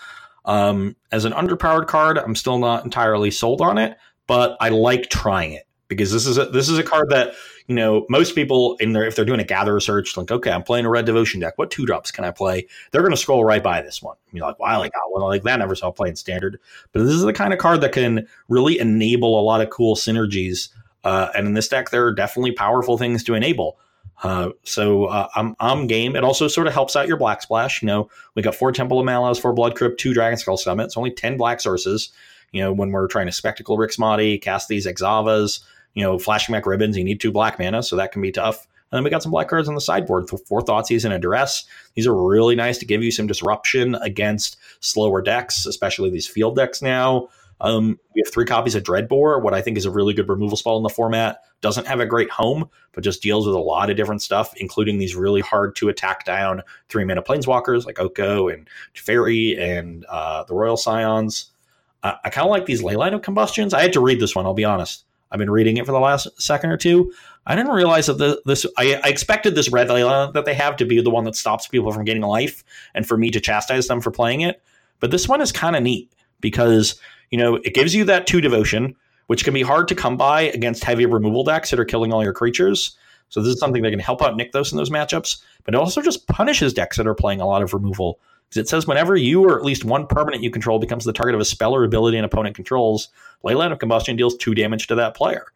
Um, as an underpowered card, I'm still not entirely sold on it, but I like trying it because this is a, this is a card that you know most people in there if they're doing a gatherer search like okay I'm playing a red devotion deck. What two drops can I play? They're going to scroll right by this one. You're like wow I got one. Like that never saw playing standard. But this is the kind of card that can really enable a lot of cool synergies uh, and in this deck there are definitely powerful things to enable uh, so uh, I'm, I'm game. It also sort of helps out your black splash. You know, we got four Temple of Malice, four Blood Crypt, two Dragon Skull Summit. It's only 10 black sources. You know, when we're trying to Spectacle Rix Maadi, cast these Exavas, you know, flashing back ribbons, you need two black mana, so that can be tough. And then we got some black cards on the sideboard. Four Thoughtseize and a Duress. These are really nice to give you some disruption against slower decks, especially these field decks now. Um, we have three copies of Dreadbore, what I think is a really good removal spell in the format. Doesn't have a great home, but just deals with a lot of different stuff, including these really hard to attack down three mana planeswalkers like Oko and Teferi and uh, the Royal Scions. I kind of like these Leyline of Combustions. I had to read this one, I'll be honest. I've been reading it for the last second or two. I didn't realize that the, this. I, I, expected this red Layla that they have to be the one that stops people from getting life, and for me to chastise them for playing it. But this one is kind of neat because you know it gives you that two devotion, which can be hard to come by against heavy removal decks that are killing all your creatures. So this is something that can help out Nykthos in those matchups, but it also just punishes decks that are playing a lot of removal. Because it says whenever you or at least one permanent you control becomes the target of a spell or ability an opponent controls, Leyline of Combustion deals two damage to that player.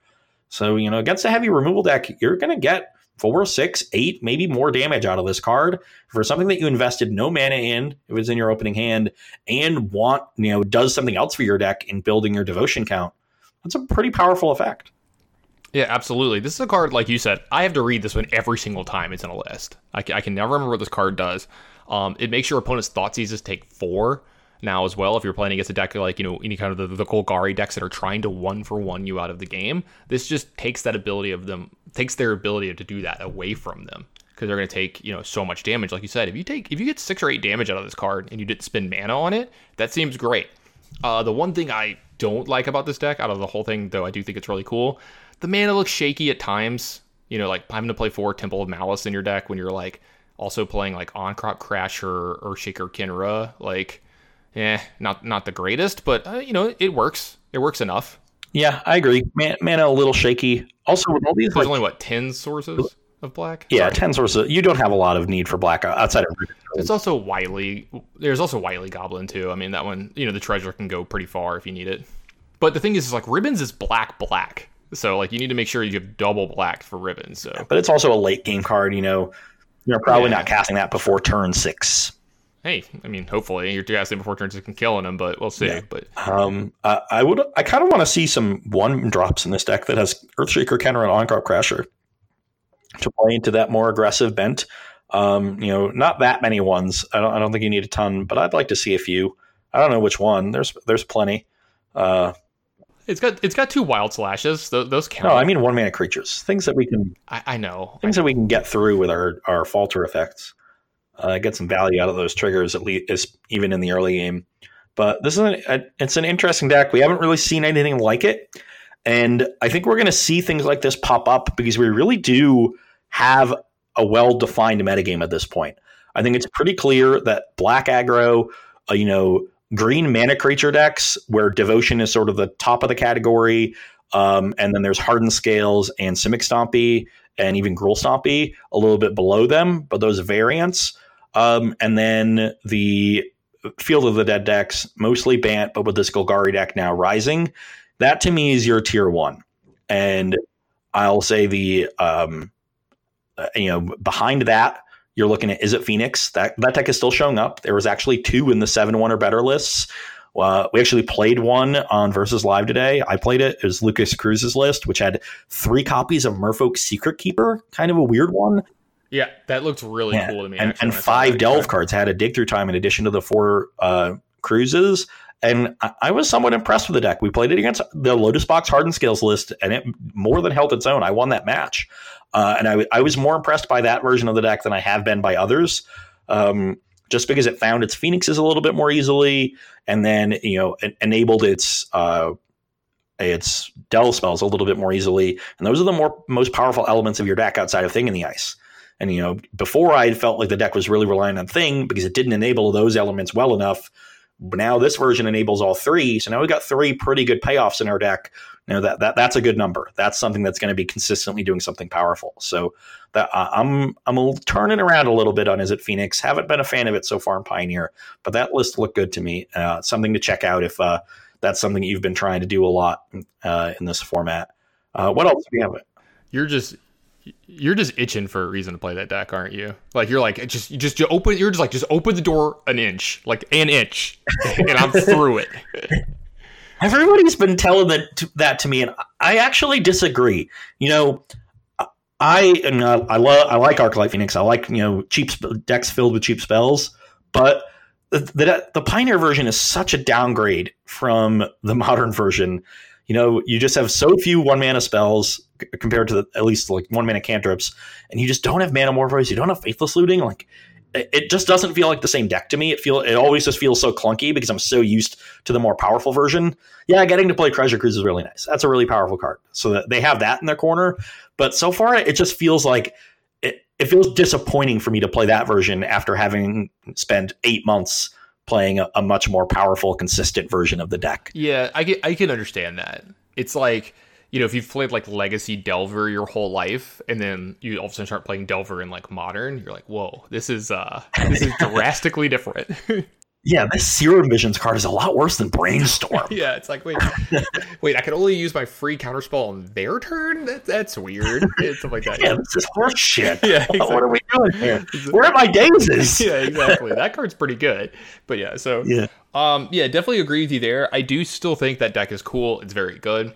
So, you know, against a heavy removal deck, you're going to get four, six, eight, maybe more damage out of this card for something that you invested no mana in if it's in your opening hand and want, you know, does something else for your deck in building your devotion count. That's a pretty powerful effect. Yeah, absolutely. This is a card, like you said, I have to read this one every single time it's in a list. I can, I can never remember what this card does. Um, it makes your opponent's Thoughtseizes take four now as well. If you're playing against a deck like, you know, any kind of the, the Golgari decks that are trying to one for one you out of the game, this just takes that ability of them, takes their ability to do that away from them. Because they're going to take, you know, so much damage. Like you said, if you take, if you get six or eight damage out of this card and you didn't spend mana on it, that seems great. Uh, the one thing I don't like about this deck, out of the whole thing, though I do think it's really cool, the mana looks shaky at times. You know, like having to play four Temple of Malice in your deck when you're like, also playing like Ahn-Crop Crasher or Shaker Khenra, like, eh, not not the greatest, but uh, you know it works. It works enough. Yeah, I agree. Man, mana a little shaky. Also, with all these, there's like, only what ten sources of black. Yeah, Sorry. ten sources. You don't have a lot of need for black uh, outside of. It's also Wily. There's also Wily Goblin too. I mean, that one. You know, the treasure can go pretty far if you need it. But the thing is, is like ribbons is black black. So like you need to make sure you have double black for ribbons. So, but it's also a late game card. You know, you're probably yeah. not casting that before turn six. Hey, I mean, hopefully you're casting before turn six and killing them, but we'll see. Yeah. But um, I, I would, I kind of want to see some one drops in this deck that has Earthshaker, Khenra, and Ahn-Crop Crasher to play into that more aggressive bent. Um, you know, not that many ones. I don't, I don't think you need a ton, but I'd like to see a few. I don't know which one. There's, there's plenty. Uh, it's got it's got two wild slashes. Those, those count. No, I mean one mana creatures. Things that we can. I, I know. Things I that we can get through with our our falter effects. Uh, get some value out of those triggers at least, even in the early game. But this is an, a, it's an interesting deck. We haven't really seen anything like it, and I think we're going to see things like this pop up because we really do have a well defined metagame at this point. I think it's pretty clear that black aggro, uh, you know, green mana creature decks where devotion is sort of the top of the category. Um, and then there's Hardened Scales and Simic Stompy and even Gruul Stompy a little bit below them, but those variants. Um, and then the Field of the Dead decks, mostly Bant, but with this Golgari deck now rising. That to me is your tier one. And I'll say the, um, uh, you know, behind that, you're looking at Izzet Phoenix? That that deck is still showing up. There was actually two in the seven one or better lists. Uh, we actually played one on Versus Live today. I played it. It was Lucas Cruz's list, which had three copies of Merfolk Secret Keeper, kind of a weird one. Yeah, that looked really yeah. cool to me. And, actually, and five Delve cards had a dig through time in addition to the four uh, cruises. And I, I, was somewhat impressed with the deck. We played it against the Lotus Box Hardened Scales list, and it more than held its own. I won that match. Uh, and I, I was more impressed by that version of the deck than I have been by others. Um, just because it found its phoenixes a little bit more easily, and then you know enabled its uh, its delve spells a little bit more easily, and those are the more most powerful elements of your deck outside of Thing in the Ice. And you know, before I felt like the deck was really relying on Thing because it didn't enable those elements well enough. But now this version enables all three, so now we've got three pretty good payoffs in our deck you know that, that that's a good number. That's something that's going to be consistently doing something powerful. So that uh, I'm I'm turning around a little bit on Izzet Phoenix. Haven't been a fan of it so far in Pioneer, but that list looked good to me. Uh, something to check out if uh, that's something you've been trying to do a lot uh, in this format. Uh, what else do we have? You're just you're just itching for a reason to play that deck, aren't you? Like you're like just you just you open you're just like just open the door an inch, like an inch, and I'm through it. Everybody's been telling that that to me, and I actually disagree. You know, I and uh, I love I like Arclight Phoenix. I like you know cheap decks filled with cheap spells, but the, the, the Pioneer version is such a downgrade from the modern version. You know, you just have so few one mana spells compared to the, at least like one mana cantrips, and you just don't have Manamorphose. You don't have faithless looting. Like it just doesn't feel like the same deck to me. It feel it always just feels so clunky because I'm so used to the more powerful version. Yeah, getting to play Treasure Cruise is really nice. That's a really powerful card. So that they have that in their corner. But so far, it just feels like it, it feels disappointing for me to play that version after having spent eight months playing a, a much more powerful, consistent version of the deck. Yeah, I can I can understand that. It's like you know, if you've played like Legacy Delver your whole life, and then you all of a sudden start playing Delver in like Modern, you're like, whoa, this is uh, this is drastically different. yeah, this Serum Visions card is a lot worse than Brainstorm. yeah, it's like, wait, wait, I can only use my free counterspell on their turn. That, that's weird. Stuff like that. Yeah, this is horse shit. yeah, exactly. what are we doing here? Where are my daisies? yeah, exactly. That card's pretty good. But yeah, so yeah, um, yeah, definitely agree with you there. I do still think that deck is cool. It's very good.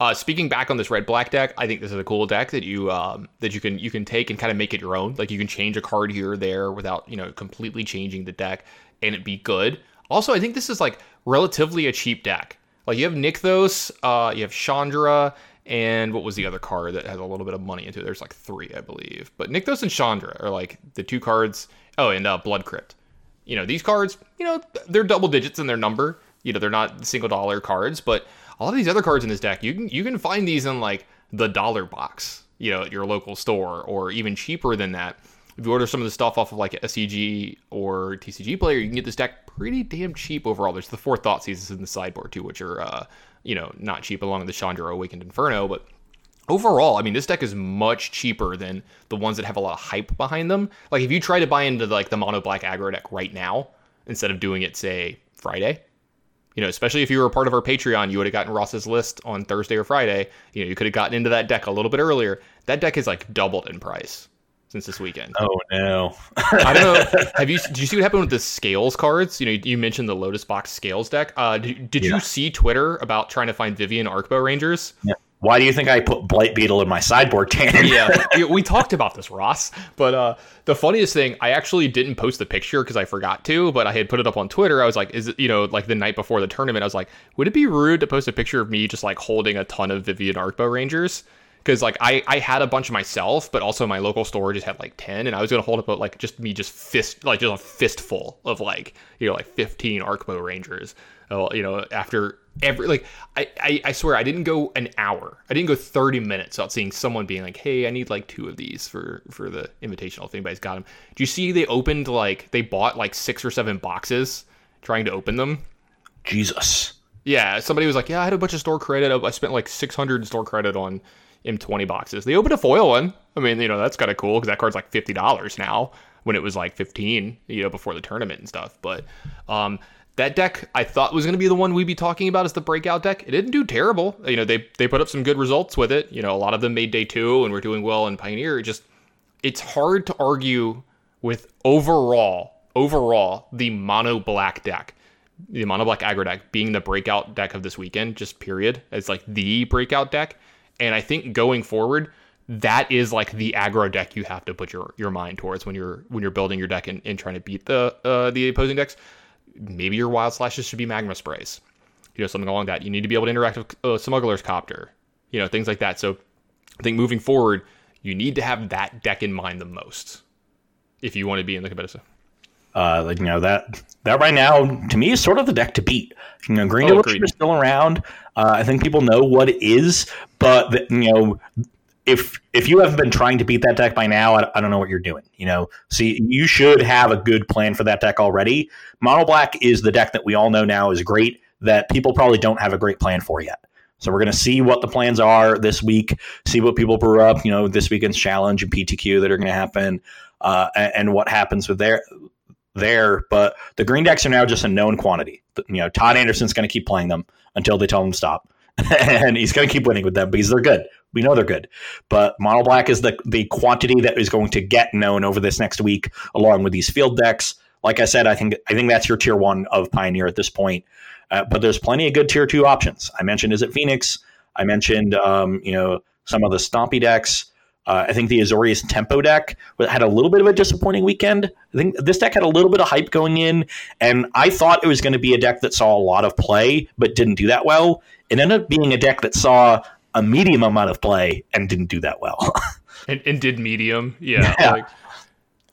Uh, speaking back on this red black deck, I think this is a cool deck that you um, that you can you can take and kind of make it your own. Like you can change a card here or there without you know completely changing the deck and it be good. Also, I think this is like relatively a cheap deck. Like you have Nykthos, uh, you have Chandra, and what was the other card that has a little bit of money into it? There's like three, I believe. But Nykthos and Chandra are like the two cards. Oh, and uh, Blood Crypt. You know these cards. You know they're double digits in their number. You know they're not single dollar cards, but a lot of these other cards in this deck, you can you can find these in like the dollar box, you know, at your local store, or even cheaper than that. If you order some of the stuff off of like SCG or TCG Player, you can get this deck pretty damn cheap overall. There's the four Thoughtseizes in the sideboard too, which are uh, you know not cheap, along with the Chandra Awakened Inferno, but overall, I mean, this deck is much cheaper than the ones that have a lot of hype behind them. Like if you try to buy into like the mono black aggro deck right now instead of doing it say Friday, you know, especially if you were a part of our Patreon, you would have gotten Ross's list on Thursday or Friday. You know, you could have gotten into that deck a little bit earlier. That deck is like doubled in price since this weekend. Oh no! I don't know. Have you? Did you see what happened with the scales cards? You know, you mentioned the Lotus Box scales deck. Uh, did, did yeah. you see Twitter about trying to find Vivien Arkbow Rangers? Yeah why do you think I put Blight Beetle in my sideboard cannon? yeah, we talked about this, Ross. But uh, the funniest thing, I actually didn't post the picture because I forgot to, but I had put it up on Twitter. I was like, is it, you know, like the night before the tournament, I was like, would it be rude to post a picture of me just like holding a ton of Vivien Arkbow Rangers? Because like I, I had a bunch myself, but also my local store just had like ten, and I was gonna hold up like just me just fist like just a fistful of like you know like fifteen Arkbow Rangers. you know after every like I, I, I swear I didn't go an hour. I didn't go 30 minutes without seeing someone being like, "Hey, I need like two of these for for the invitational if anybody's got them." Do you see they opened like they bought like six or seven boxes trying to open them? Jesus. Yeah, somebody was like, "Yeah, I had a bunch of store credit. I spent like 600 store credit on M20 boxes." They opened a foil one. I mean, you know, that's kind of cool because that card's like fifty dollars now when it was like 15, you know, before the tournament and stuff. But um, that deck I thought was going to be the one we'd be talking about as the breakout deck. It didn't do terrible. You know, they they put up some good results with it. You know, a lot of them made day two and were doing well in Pioneer. It just it's hard to argue with overall overall the mono black deck. The mono black aggro deck being the breakout deck of this weekend, just period. It's like the breakout deck. And I think going forward, that is like the aggro deck you have to put your, your mind towards when you're when you're building your deck and, and trying to beat the uh, the opposing decks maybe your wild slashes should be magma sprays, you know, something along that. You need to be able to interact with uh, smuggler's copter, you know, things like that. So I think moving forward, you need to have that deck in mind the most if you want to be in the competitive. Uh, like you know that that right now to me is sort of the deck to beat. You know, Green oh, is still around. Uh, I think people know what it is, but the, you know if if you haven't been trying to beat that deck by now, I, I, don't know what you're doing. You know, see, you should have a good plan for that deck already. Mono Black is the deck that we all know now is great that people probably don't have a great plan for yet. So we're going to see what the plans are this week, see what people brew up. You know, this weekend's challenge and PTQ that are going to happen, uh, and, and what happens with their there. But the green decks are now just a known quantity. You know, Todd Anderson's going to keep playing them until they tell him to stop. and he's going to keep winning with them because they're good. We know they're good. But Mono Black is the, the quantity that is going to get known over this next week, along with these field decks. Like I said, I think I think that's your tier one of Pioneer at this point. Uh, but there's plenty of good tier two options. I mentioned Izzet Phoenix. I mentioned um, you know some of the Stompy decks. Uh, I think the Azorius Tempo deck had a little bit of a disappointing weekend. I think this deck had a little bit of hype going in, and I thought it was going to be a deck that saw a lot of play but didn't do that well. It ended up being a deck that saw a medium amount of play and didn't do that well. and, and, did medium, yeah. yeah. Like,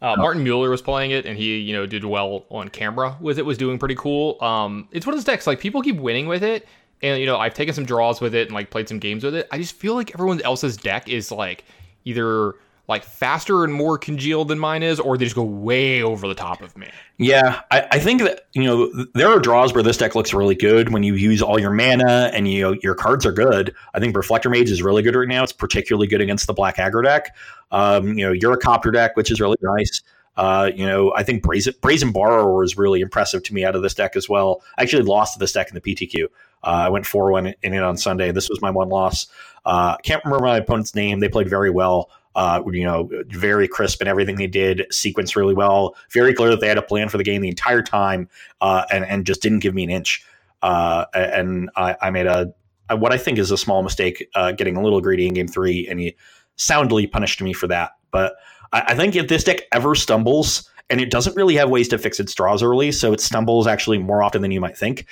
uh, Martin Mueller was playing it, and he, you know, did well on camera with it. Was doing pretty cool. Um, it's one of those decks like people keep winning with it, and you know, I've taken some draws with it and like played some games with it. I just feel like everyone else's deck is like either like faster and more congealed than mine is, or they just go way over the top of me. Yeah, I, I, think that you know there are draws where this deck looks really good when you use all your mana and you your cards are good. I think Reflector Mage is really good right now. It's particularly good against the Black Aggro deck. Um, you know, Eurocopter deck, which is really nice. Uh, you know, I think Brazen, Brazen Borrower is really impressive to me out of this deck as well. I actually lost to this deck in the PTQ. Uh, I went 4 1 in it on Sunday. This was my one loss. Uh, can't remember my opponent's name. They played very well uh, you know, very crisp in everything they did, sequenced really well. Very clear that they had a plan for the game the entire time, uh, and and just didn't give me an inch. Uh, and I, I, made a what I think is a small mistake, uh, getting a little greedy in game three, and he soundly punished me for that. But I, I think if this deck ever stumbles, and it doesn't really have ways to fix its draws early, so it stumbles actually more often than you might think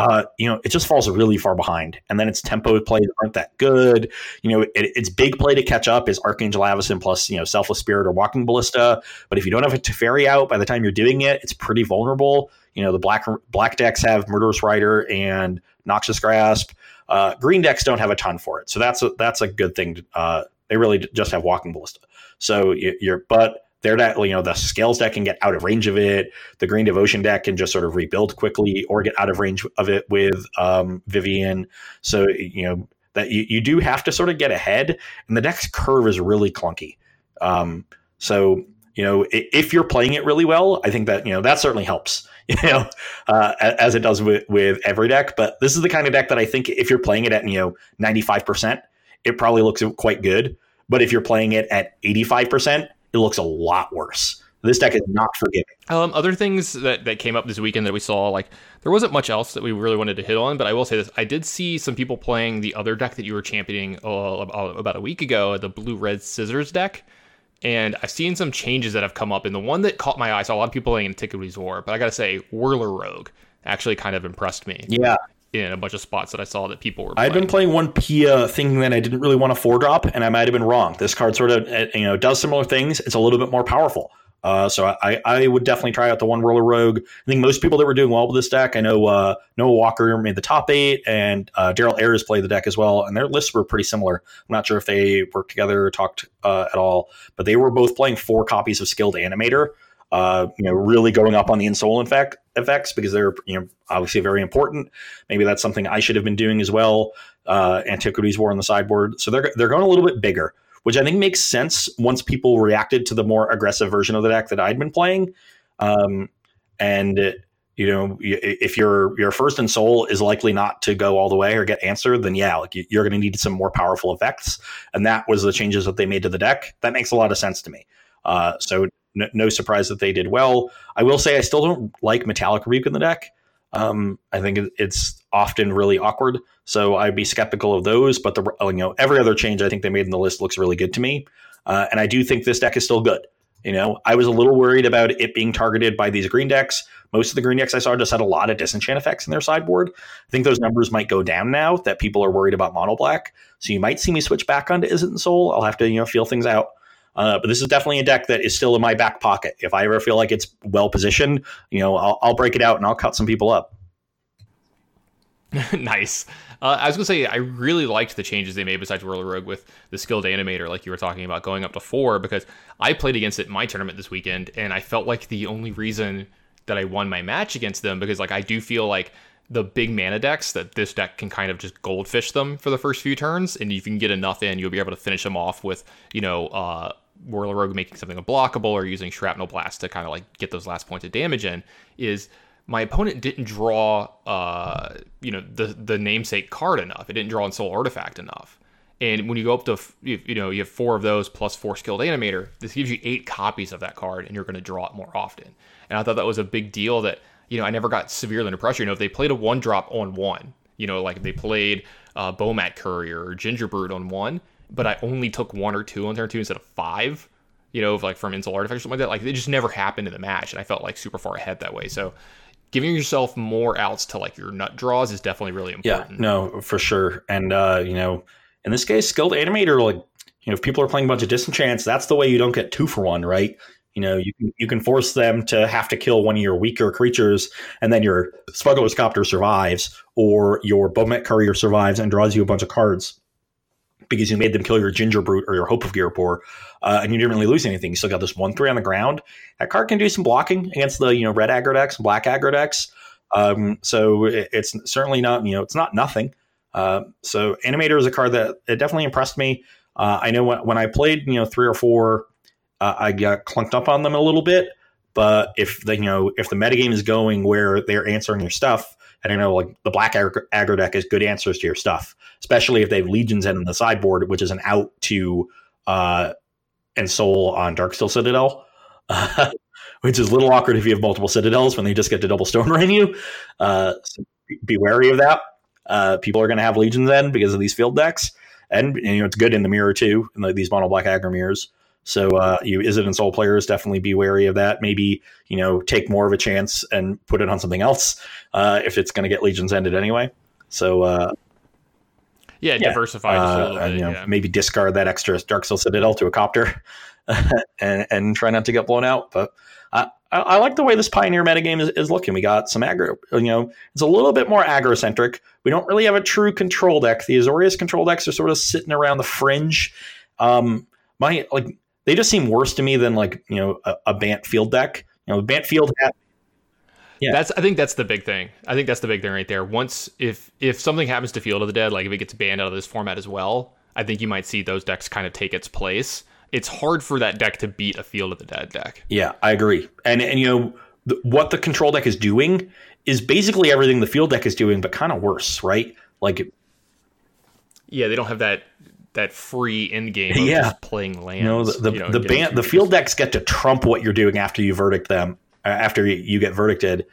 uh, you know, it just falls really far behind. And then its tempo plays aren't that good. You know, it, its big play to catch up is Archangel Avacyn plus, you know, Selfless Spirit or Walking Ballista. But if you don't have a Teferi out by the time you're doing it, it's pretty vulnerable. You know, the black black decks have Murderous Rider and Noxious Grasp. Uh, green decks don't have a ton for it. So that's a, that's a good thing. To, uh, they really just have Walking Ballista. So you're, but their deck, you know, the scales deck can get out of range of it. The Green Devotion deck can just sort of rebuild quickly or get out of range of it with um, Vivien. So, you know, that you, you do have to sort of get ahead, and the deck's curve is really clunky. Um, so, you know, if you're playing it really well, I think that, you know, that certainly helps, you know, uh, as it does with, with every deck. But this is the kind of deck that I think if you're playing it at, you know, 95%, it probably looks quite good. But if you're playing it at 85%, it looks a lot worse. This deck is not forgiving. Um, other things that, that came up this weekend that we saw, like there wasn't much else that we really wanted to hit on, but I will say this: I did see some people playing the other deck that you were championing uh, about a week ago, the blue red scissors deck, and I've seen some changes that have come up. And the one that caught my eye, I saw a lot of people playing Antiquities War, but I gotta say, Whirler Rogue actually kind of impressed me. Yeah, in a bunch of spots that I saw that people were. I'd been playing one Pia thinking that I didn't really want a four drop, and I might have been wrong. This card sort of uh, you know does similar things. It's a little bit more powerful. Uh, so I, I would definitely try out the one Whirler Rogue. I think most people that were doing well with this deck, I know uh, Noah Walker made the top eight, and uh, Daryl Ayers played the deck as well, and their lists were pretty similar. I'm not sure if they worked together or talked uh, at all, but they were both playing four copies of Skilled Animator. Uh, you know, really going up on the Ensoul effect, effects because they're you know obviously very important. Maybe that's something I should have been doing as well. Uh, Antiquities War on the sideboard, so they're they're going a little bit bigger, which I think makes sense once people reacted to the more aggressive version of the deck that I'd been playing. Um, and you know, if your your first Ensoul is likely not to go all the way or get answered, then yeah, like you're going to need some more powerful effects, and that was the changes that they made to the deck. That makes a lot of sense to me. Uh, so no, no, surprise that they did well. I will say I still don't like Metallic Rebuke in the deck. Um, I think it's often really awkward, so I'd be skeptical of those. But the you know every other change I think they made in the list looks really good to me, uh, and I do think this deck is still good. You know, I was a little worried about it being targeted by these green decks. Most of the green decks I saw just had a lot of disenchant effects in their sideboard. I think those numbers might go down now that people are worried about mono black. So you might see me switch back onto Ensoul. I'll have to, you know, feel things out. Uh, but this is definitely a deck that is still in my back pocket. If I ever feel like it's well positioned, you know, I'll, I'll break it out and I'll cut some people up. nice. Uh, I was gonna say I really liked the changes they made besides Whirler Rogue with the skilled animator, like you were talking about, going up to four because I played against it in my tournament this weekend, and I felt like the only reason that I won my match against them because like I do feel like the big mana decks that this deck can kind of just goldfish them for the first few turns, and if you can get enough in, you'll be able to finish them off with you know uh, Whirler Rogue making something unblockable or using Shrapnel Blast to kind of like get those last points of damage in. Is my opponent didn't draw uh, you know the the namesake card enough. It didn't draw Ensoul Artifact enough. And when you go up to you know you have four of those plus four skilled animator, this gives you eight copies of that card, and you're going to draw it more often. And I thought that was a big deal that you know I never got severely under pressure. You know if they played a one drop on one, you know like they played uh, Bomat Courier or Gingerbrute on one, but I only took one or two on turn two instead of five. You know, like from Ensoul Artifact or something like that. Like it just never happened in the match, and I felt like super far ahead that way. So giving yourself more outs to like your nut draws is definitely really important. Yeah, no, for sure. And uh, you know, in this case, skilled animator, like you know, if people are playing a bunch of disenchants, that's the way you don't get two for one, right? You know, you can you can force them to have to kill one of your weaker creatures, and then your Smuggler's Copter survives, or your Bomat Courier survives and draws you a bunch of cards because you made them kill your Ginger Brute or your Hope of Ghirapur, uh, and you didn't really lose anything. You still got this one three on the ground. That card can do some blocking against the you know red aggro decks, black aggro decks. Um, so it, it's certainly not you know it's not nothing. Uh, so Animator is a card that it definitely impressed me. Uh, I know when, when I played you know three or four, uh, I got clunked up on them a little bit. But if the you know if the metagame is going where they're answering your stuff, and I know like the black aggro, deck is good answers to your stuff, especially if they have Legions in the sideboard, which is an out to uh, Ensoul on Darksteel Citadel. Which is a little awkward if you have multiple citadels when they just get to double stone rain you. Uh, so be wary of that. Uh, people are going to have Legion's End because of these field decks, and, and, you know it's good in the mirror too, in the, these mono black aggro mirrors. So uh, you in Ensoul players definitely be wary of that. Maybe you know take more of a chance and put it on something else uh, if it's going to get legions ended anyway. So uh, yeah, yeah, diversify uh, bit. You know, yeah. Maybe discard that extra Darksteel Citadel to a copter and, and try not to get blown out. But I, I like the way this Pioneer metagame is, is looking. We got some aggro, you know, it's a little bit more aggro centric. We don't really have a true control deck. The Azorius control decks are sort of sitting around the fringe. Um, my like they just seem worse to me than like you know a, a Bant field deck. You know, Bant field hat. Yeah. That's I think that's the big thing. I think that's the big thing right there. Once if if something happens to Field of the Dead, like if it gets banned out of this format as well, I think you might see those decks kind of take its place it's hard for that deck to beat a Field of the Dead deck. Yeah, I agree. And and you know th- what the control deck is doing is basically everything the field deck is doing, but kind of worse, right? Like, yeah, they don't have that that free end game of yeah. just playing lands. No, the the, you know, the, Bant, the field decks get to trump what you're doing after you verdict them, uh, after you get verdicted,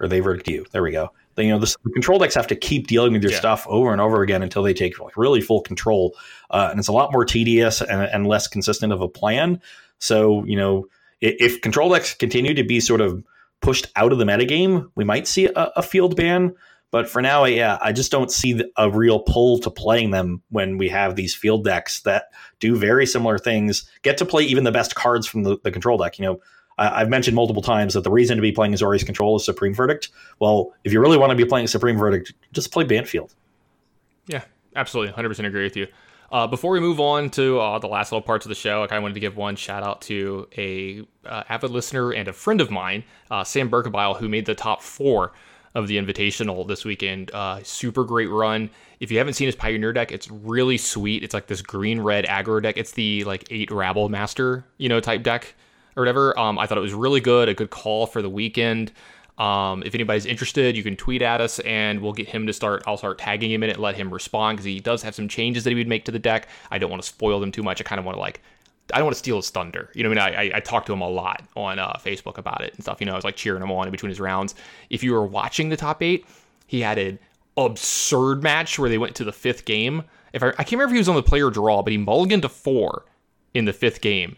or they verdict you. There we go you know the, the, control decks have to keep dealing with your yeah. stuff over and over again until they take like really full control uh, and it's a lot more tedious and, and, less consistent of a plan so you know if, if, control decks continue to be sort of pushed out of the metagame we might see a, a field ban but for now yeah i just don't see a real pull to playing them when we have these field decks that do very similar things get to play even the best cards from the, the control deck you know I've mentioned multiple times that the reason to be playing Azorius Control is Supreme Verdict. Well, if you really want to be playing Supreme Verdict, just play Bant Field. Yeah, absolutely, hundred percent agree with you. Uh, before we move on to uh, the last little parts of the show, I kind of wanted to give one shout out to a uh, avid listener and a friend of mine, uh, Sam Berkebile, who made the top four of the Invitational this weekend. Uh, super great run. If you haven't seen his Pioneer deck, it's really sweet. It's like this green red aggro deck. It's the like eight Rabble Master, you know, type deck or whatever. Um, I thought it was really good. A good call for the weekend. Um, if anybody's interested, you can tweet at us and we'll get him to start. I'll start tagging him in it, let him respond because he does have some changes that he would make to the deck. I don't want to spoil them too much. I kind of want to like, I don't want to steal his thunder. You know I mean? I, I, I talked to him a lot on uh, Facebook about it and stuff. You know, I was like cheering him on in between his rounds. If you were watching the top eight, he had an absurd match where they went to the fifth game. If I, I can't remember if he was on the player draw, but he mulliganed to four in the fifth game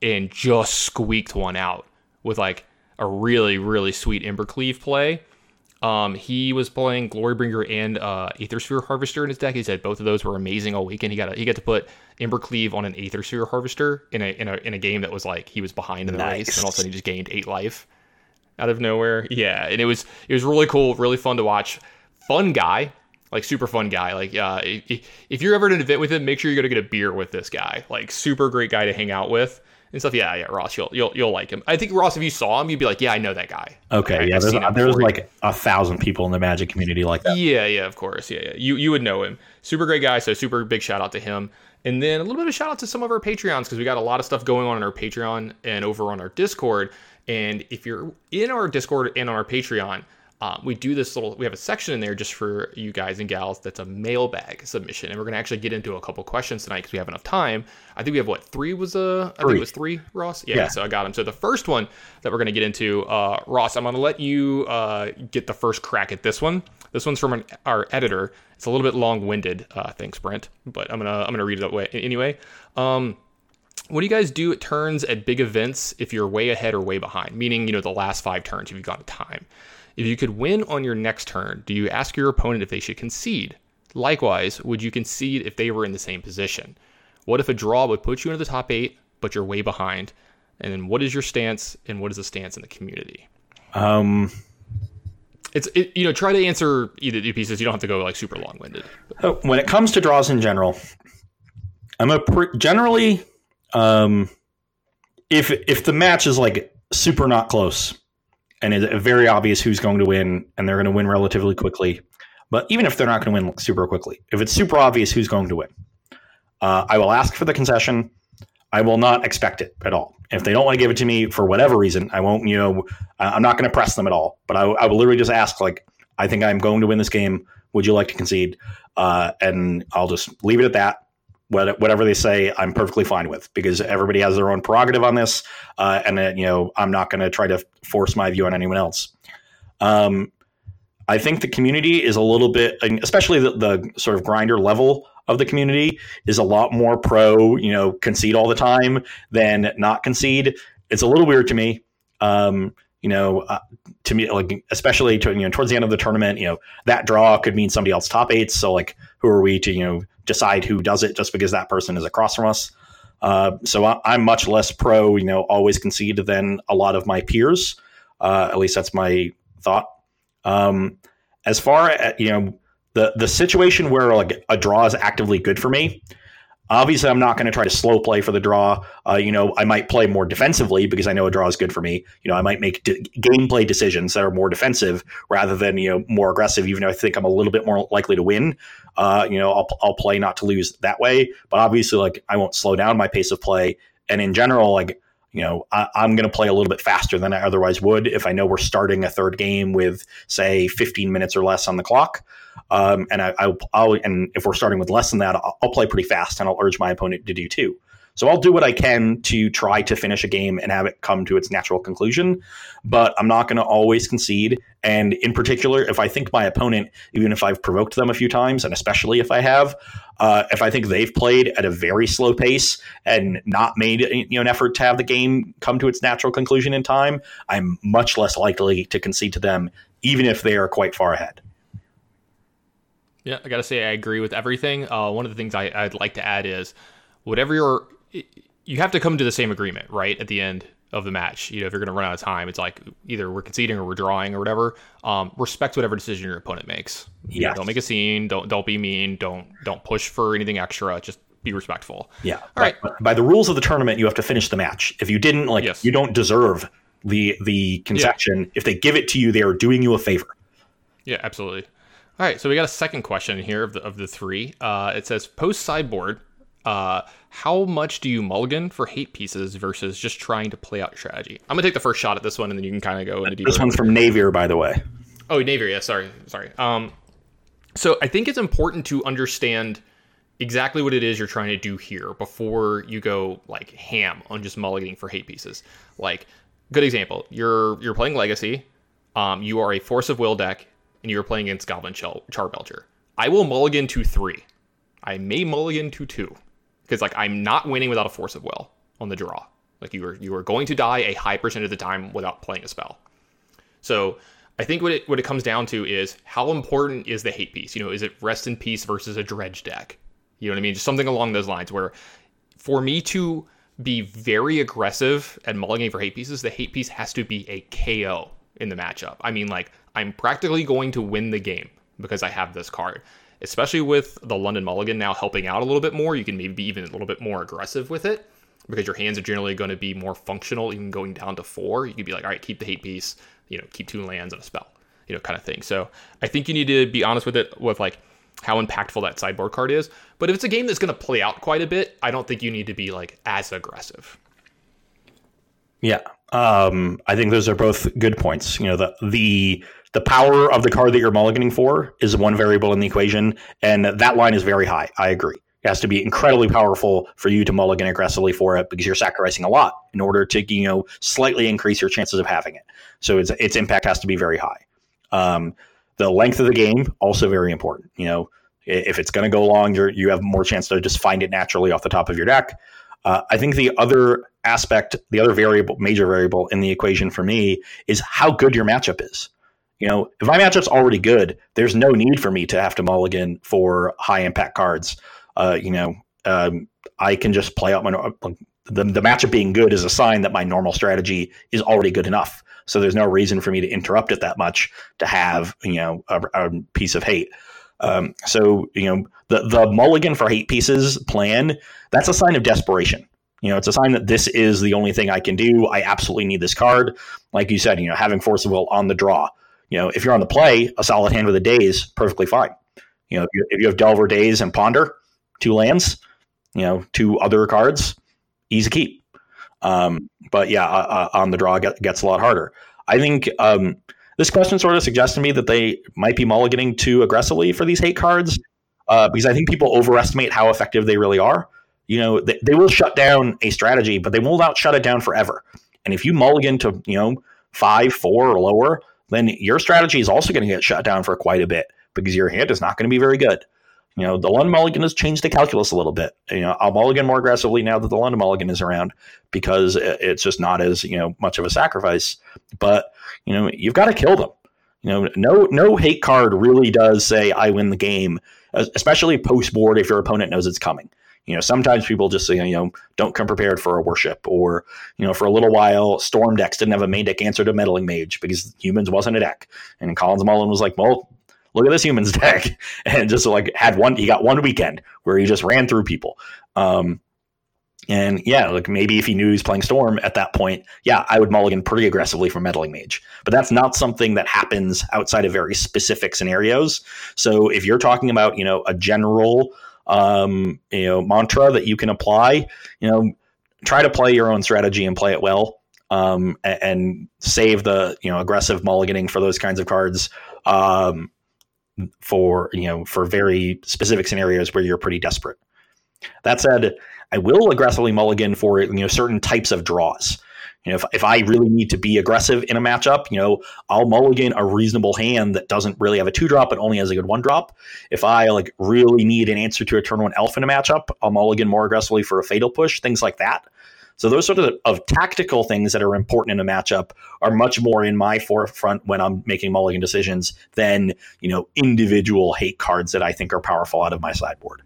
and just squeaked one out with like a really, really sweet Embercleave play. Um, he was playing Glorybringer and uh, Aethersphere Harvester in his deck. He said both of those were amazing all weekend. He got a, he got to put Embercleave on an Aethersphere Harvester in a, in a in a game that was like he was behind in the nice. race, and all of a sudden he just gained eight life out of nowhere. Yeah, and it was it was really cool, really fun to watch. Fun guy, like super fun guy. Like uh, if, you're ever at an event with him, make sure you're gonna get a beer with this guy. Like super great guy to hang out with and stuff. Yeah, yeah, Ross, you'll you'll you'll like him. I think Ross, if you saw him, you'd be like, yeah, I know that guy. Okay, I, yeah, there's, there's like a thousand people in the Magic community like that. Yeah, yeah, of course, yeah, yeah. You you would know him. Super great guy. So super big shout out to him. And then a little bit of shout out to some of our Patreons because we got a lot of stuff going on in our Patreon and over on our Discord. And if you're in our Discord and on our Patreon, uh, we do this little we have a section in there just for you guys and gals that's a mailbag submission. And we're going to actually get into a couple questions tonight because we have enough time. I think we have what three was uh i think it was three ross? Yeah, yeah, so i got them so the first one that we're going to get into uh ross i'm going to let you uh get the first crack at this one. This one's from an, our editor. It's a little bit long-winded uh thanks brent but i'm gonna i'm gonna read it that way anyway. Um what do you guys do at turns at big events if you're way ahead or way behind? Meaning you know the last five turns if you've got time if you could win on your next turn, do you ask your opponent if they should concede? Likewise, would you concede if they were in the same position? What if a draw would put you into the top eight, but you're way behind? And then what is your stance, and what is the stance in the community? Um, it's it, you know try to answer either the pieces. You don't have to go like super long winded. When it comes to draws in general, I'm a pre- generally um, if if the match is like super not close, and it's very obvious who's going to win, and they're going to win relatively quickly. But even if they're not going to win super quickly, if it's super obvious who's going to win, uh, I will ask for the concession. I will not expect it at all. If they don't want to give it to me for whatever reason, I won't. You know, I'm not going to press them at all. But I, I, will literally just ask, like, I think I'm going to win this game. Would you like to concede? Uh, and I'll just leave it at that whatever they say, I'm perfectly fine with because everybody has their own prerogative on this, uh, and uh, you know I'm not going to try to force my view on anyone else. Um, I think the community is a little bit, especially the, the, sort of grinder level of the community, is a lot more pro, you know, concede all the time than not concede. It's a little weird to me. Um, you know, uh, to me, like especially to, you know towards the end of the tournament, you know, that draw could mean somebody else top eight. So like, who are we to you know decide who does it just because that person is across from us. Uh, so I, am much less pro, you know, always concede than a lot of my peers. Uh, at least that's my thought. Um, as far as you know, the the situation where like a draw is actively good for me, Obviously, I'm not going to try to slow play for the draw. Uh, you know, I might play more defensively because I know a draw is good for me. You know, I might make de- gameplay decisions that are more defensive rather than you know more aggressive. Even though I think I'm a little bit more likely to win, uh, you know, I'll I'll play not to lose that way. But obviously, like I won't slow down my pace of play. And in general, like you know, I, am going to play a little bit faster than I otherwise would if I know we're starting a third game with, say, 15 minutes or less on the clock. Um, and I, will and if we're starting with less than that, I'll, I'll, play pretty fast, and I'll urge my opponent to do too. So I'll do what I can to try to finish a game and have it come to its natural conclusion, but I'm not going to always concede. And in particular, if I think my opponent, even if I've provoked them a few times, and especially if I have, uh, if I think they've played at a very slow pace and not made you know an effort to have the game come to its natural conclusion in time, I'm much less likely to concede to them, even if they are quite far ahead. Yeah, I got to say I agree with everything. Uh, one of the things I, I'd like to add is whatever you're, you have to come to the same agreement, right? At the end of the match, you know, if you're going to run out of time, it's like either we're conceding or we're drawing or whatever. Um, respect whatever decision your opponent makes. Yeah. don't make a scene. Don't don't be mean. Don't don't push for anything extra. Just be respectful. Yeah. All right. By, by the rules of the tournament, you have to finish the match. If you didn't, like, Yes. you don't deserve the the concession. If they give it to you, they are doing you a favor. Yeah, absolutely. All right, so we got a second question here of the of the three. Uh, it says post sideboard. Uh, how much do you mulligan for hate pieces versus just trying to play out your strategy? I'm gonna take the first shot at this one, and then you can kind of go into deeper. This one's from Navier, by the way. Oh, Navier. Yeah, sorry, sorry. Um, so I think it's important to understand exactly what it is you're trying to do here before you go like ham on just mulliganing for hate pieces. Like, good example. You're you're playing Legacy. Um, you are a Force of Will deck, and you're playing against Goblin Char- Charbelcher. I will mulligan to three. I may mulligan to two because like I'm not winning without a Force of Will on the draw. Like you are you are going to die a high percent of the time without playing a spell. So I think what it what it comes down to is how important is the hate piece? You know, is it rest in peace versus a dredge deck? You know what I mean? Just something along those lines where for me to be very aggressive at mulliganing for hate pieces, the hate piece has to be a KO in the matchup. I mean, like I'm practically going to win the game because I have this card. Especially with the London Mulligan now helping out a little bit more, you can maybe be even a little bit more aggressive with it because your hands are generally going to be more functional, even going down to four. You could be like, all right, keep the hate piece, you know, keep two lands and a spell, you know, kind of thing. So I think you need to be honest with it, with like how impactful that sideboard card is. But if it's a game that's going to play out quite a bit, I don't think you need to be like as aggressive. Yeah. Um, I think those are both good points. You know, the the the power of the card that you're mulliganing for is one variable in the equation, and that line is very high. I agree. It has to be incredibly powerful for you to mulligan aggressively for it because you're sacrificing a lot in order to you know slightly increase your chances of having it. So its its impact has to be very high. Um, the length of the game also very important. You know, if it's going to go long, you you have more chance to just find it naturally off the top of your deck. Uh, I think the other aspect, the other variable, major variable in the equation for me is how good your matchup is. You know, if my matchup's already good, there's no need for me to have to mulligan for high impact cards. Uh, you know, um, I can just play out my nor- the the matchup being good is a sign that my normal strategy is already good enough. So there's no reason for me to interrupt it that much to have you know a, a piece of hate. Um, so you know the the mulligan for hate pieces plan that's a sign of desperation. You know, it's a sign that this is the only thing I can do. I absolutely need this card. Like you said, you know, having Force of Will on the draw. You know, if you're on the play, a solid hand with a daze, perfectly fine. You know, if you, if you have Delver, Daze and Ponder, two lands, you know, two other cards, easy keep. Um, but yeah, uh, uh, on the draw get, gets a lot harder. I think um, this question sort of suggests to me that they might be mulliganing too aggressively for these hate cards uh, because I think people overestimate how effective they really are. You know, they, they will shut down a strategy, but they will not shut it down forever. And if you mulligan to, you know, five, four, or lower, then your strategy is also going to get shut down for quite a bit because your hand is not going to be very good. You know, the London Mulligan has changed the calculus a little bit. You know, I'll mulligan more aggressively now that the London Mulligan is around because it's just not as, you know, much of a sacrifice. But, you know, you've got to kill them. You know, no no hate card really does say I win the game, especially post board if your opponent knows it's coming. You know, sometimes people just say, you know, don't come prepared for a worship, or you know, for a little while, Storm decks didn't have a main deck answer to Meddling Mage because humans wasn't a deck, and Collins Mullen was like, well, look at this humans deck, and just like had one, he got one weekend where he just ran through people. Um, and yeah, like maybe if he knew he was playing Storm at that point, yeah, I would mulligan pretty aggressively for Meddling Mage. But that's not something that happens outside of very specific scenarios. So if you're talking about, you know, a general um, you know, mantra that you can apply, you know, try to play your own strategy and play it well. Um, a- and, save the, you know, aggressive mulliganing for those kinds of cards. Um, for you know for very specific scenarios where you're pretty desperate. That said, I will aggressively mulligan for you know certain types of draws. You know, if, if I really need to be aggressive in a matchup, you know, I'll mulligan a reasonable hand that doesn't really have a two drop but only has a good one drop. If I like really need an answer to a turn one elf in a matchup, I'll mulligan more aggressively for a fatal push, things like that. So those sort of, of tactical things that are important in a matchup are much more in my forefront when I'm making mulligan decisions than you know individual hate cards that I think are powerful out of my sideboard.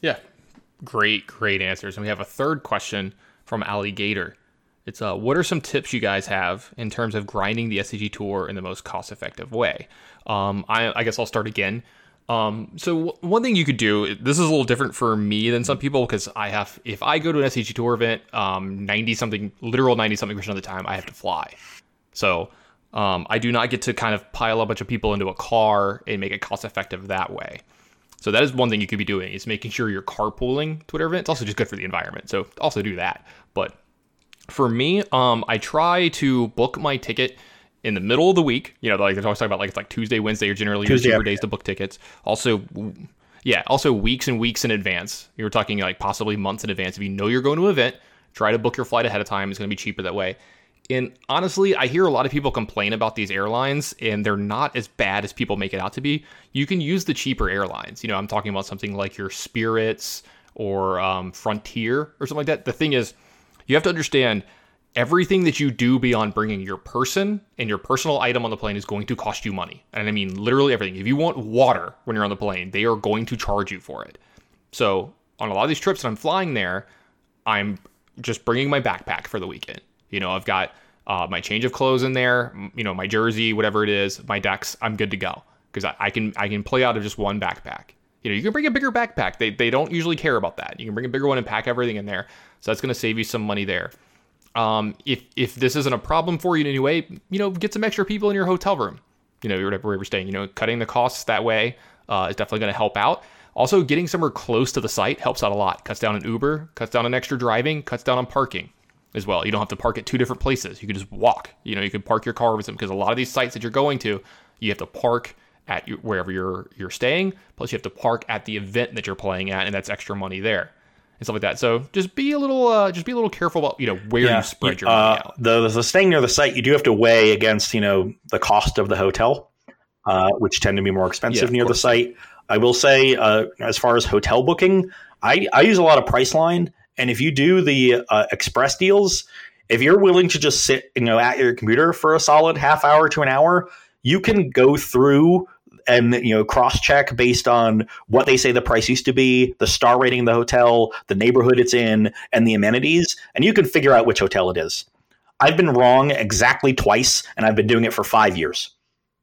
Yeah, great, great answers. And we have a third question from Alligator. It's uh, what are some tips you guys have in terms of grinding the SCG tour in the most cost-effective way? Um, I, I guess I'll start again. Um, so w- one thing you could do, this is a little different for me than some people because I have, if I go to an SCG tour event, um, 90 something, literal 90 something percent of the time, I have to fly. So, um, I do not get to kind of pile a bunch of people into a car and make it cost effective that way. So that is one thing you could be doing is making sure you're carpooling to whatever event. It's also just good for the environment. So also do that. But for me, um, I try to book my ticket in the middle of the week. You know, like they're always talking about like it's like Tuesday, Wednesday are generally Tuesday, your cheaper yeah. days to book tickets. Also, yeah, also weeks and weeks in advance. You're talking like possibly months in advance. If you know you're going to an event, try to book your flight ahead of time. It's going to be cheaper that way. And honestly, I hear a lot of people complain about these airlines, and they're not as bad as people make it out to be. You can use the cheaper airlines. You know, I'm talking about something like your Spirits or um, Frontier or something like that. The thing is, you have to understand everything that you do beyond bringing your person and your personal item on the plane is going to cost you money. And I mean literally everything. If you want water when you're on the plane, they are going to charge you for it. So on a lot of these trips that I'm flying there, I'm just bringing my backpack for the weekend. You know, I've got uh, my change of clothes in there, you know, my jersey, whatever it is, my decks. I'm good to go because I, I can I can play out of just one backpack. You know, you can bring a bigger backpack. They they don't usually care about that. You can bring a bigger one and pack everything in there. So that's going to save you some money there. Um, if if this isn't a problem for you in any way, you know, get some extra people in your hotel room. You know, wherever you're staying. You know, cutting the costs that way uh, is definitely going to help out. Also, getting somewhere close to the site helps out a lot. Cuts down on Uber, cuts down on extra driving, cuts down on parking as well. You don't have to park at two different places. You can just walk. You know, you can park your car with them because a lot of these sites that you're going to, you have to park at your, wherever you're you're staying. Plus, you have to park at the event that you're playing at, and that's extra money there and stuff like that. So just be a little, uh, just be a little careful about you know where you spread your money uh, out. The, the staying near the site, you do have to weigh against you know the cost of the hotel, uh, which tend to be more expensive of near the site. I will say, uh, as far as hotel booking, I, I use a lot of Priceline, and if you do the uh, express deals, if you're willing to just sit you know at your computer for a solid half hour to an hour, you can go through and you know cross check based on what they say the price used to be, the star rating of the hotel, the neighborhood it's in, and the amenities, and you can figure out which hotel it is. I've been wrong exactly twice, and I've been doing it for five years.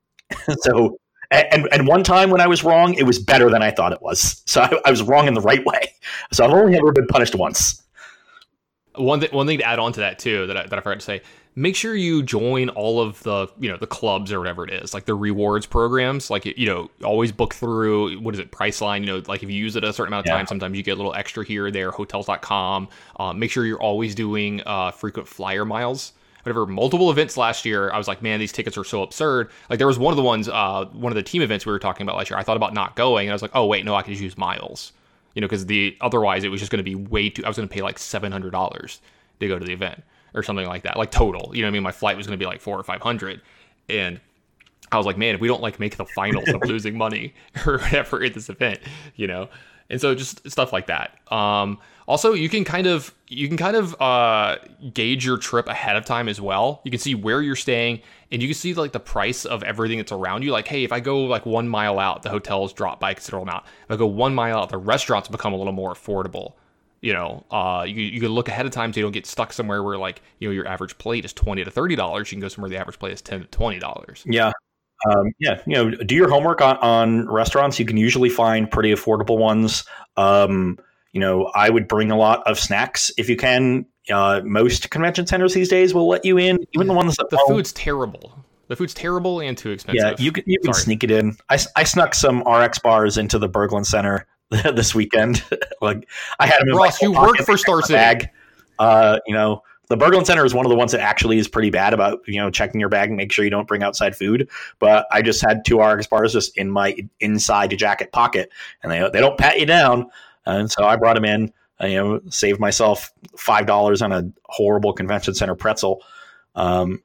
so, and and one time when I was wrong, it was better than I thought it was. So I, I was wrong in the right way. So I've only ever been punished once. One thing, one thing to add on to that too that I, that I forgot to say. Make sure you join all of the you know the clubs or whatever it is, like the rewards programs. Like you know, always book through what is it, Priceline. You know, like if you use it a certain amount of Yeah. time, sometimes you get a little extra here or there. Hotels.com. Uh, make sure you're always doing uh, frequent flyer miles. Whatever multiple events last year, I was like, man, these tickets are so absurd. Like there was one of the ones, uh, one of the team events we were talking about last year. I thought about not going, and I was like, oh wait, no, I can just use miles you know, because the otherwise it was just going to be way too. I was going to pay like seven hundred dollars to go to the event or something like that, like total. You know, what I mean, my flight was going to be like four or five hundred, and I was like, man, if we don't like make the finals, I'm losing money or whatever at this event, you know. And so just stuff like that. Um, also, you can kind of you can kind of uh, gauge your trip ahead of time as well. You can see where you're staying, and you can see like the price of everything that's around you. Like, hey, if I go like one mile out, the hotels drop by a considerable amount. If I go one mile out, the restaurants become a little more affordable. You know, uh, you you can look ahead of time so you don't get stuck somewhere where like you know your average plate is twenty to thirty dollars. You can go somewhere the average plate is ten to twenty dollars. Yeah. Um, yeah, you know, do your homework on, on restaurants. You can usually find pretty affordable ones. Um, you know, I would bring a lot of snacks if you can. Uh, most convention centers these days will let you in, even the ones that The food's terrible. The food's terrible and too expensive. Yeah, you can you can Sorry. sneak it in. I, I snuck some RX bars into the Berglund Center this weekend. like I had them in Ross, my you work for Star City. bag. Uh, you know, the Berglund Center is one of the ones that actually is pretty bad about you know checking your bag and make sure you don't bring outside food. But I just had two RX bars just in my inside jacket pocket, and they they don't pat you down. And so I brought him in. I, you know, saved myself five dollars on a horrible convention center pretzel. Um,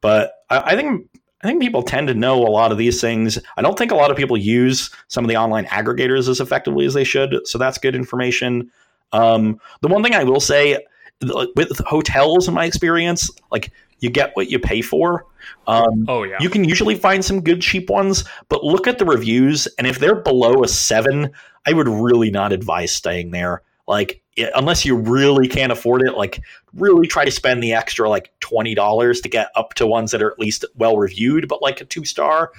but I, I think I think people tend to know a lot of these things. I don't think a lot of people use some of the online aggregators as effectively as they should. So that's good information. Um, the one thing I will say with hotels, in my experience, like you get what you pay for. Um, Oh yeah. you can usually find some good cheap ones, but look at the reviews, and if they're below a seven, I would really not advise staying there. Like, unless you really can't afford it, like, really try to spend the extra like twenty dollars to get up to ones that are at least well reviewed, but like a two star,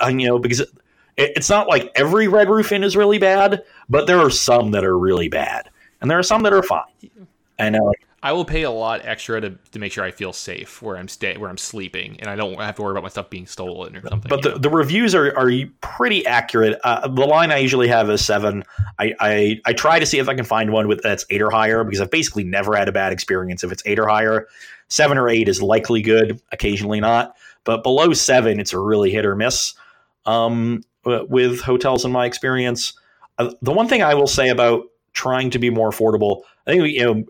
uh, you know, because it, it's not like every Red Roof Inn is really bad, but there are some that are really bad, and there are some that are fine. And uh, I will pay a lot extra to, to make sure I feel safe where I'm stay where I'm sleeping, and I don't have to worry about my stuff being stolen or something. But the, the reviews are, are pretty accurate. Uh, the line I usually have is seven. I, I I try to see if I can find one with that's eight or higher because I've basically never had a bad experience if it's eight or higher. Seven or eight is likely good, occasionally not. But below seven, it's a really hit or miss um, with hotels in my experience. Uh, the one thing I will say about trying to be more affordable, I think you know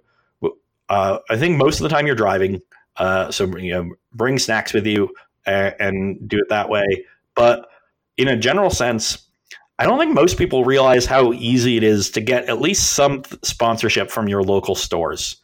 uh, I think most of the time you're driving, uh, so you know, bring snacks with you and, and do it that way. But in a general sense, I don't think most people realize how easy it is to get at least some sponsorship from your local stores.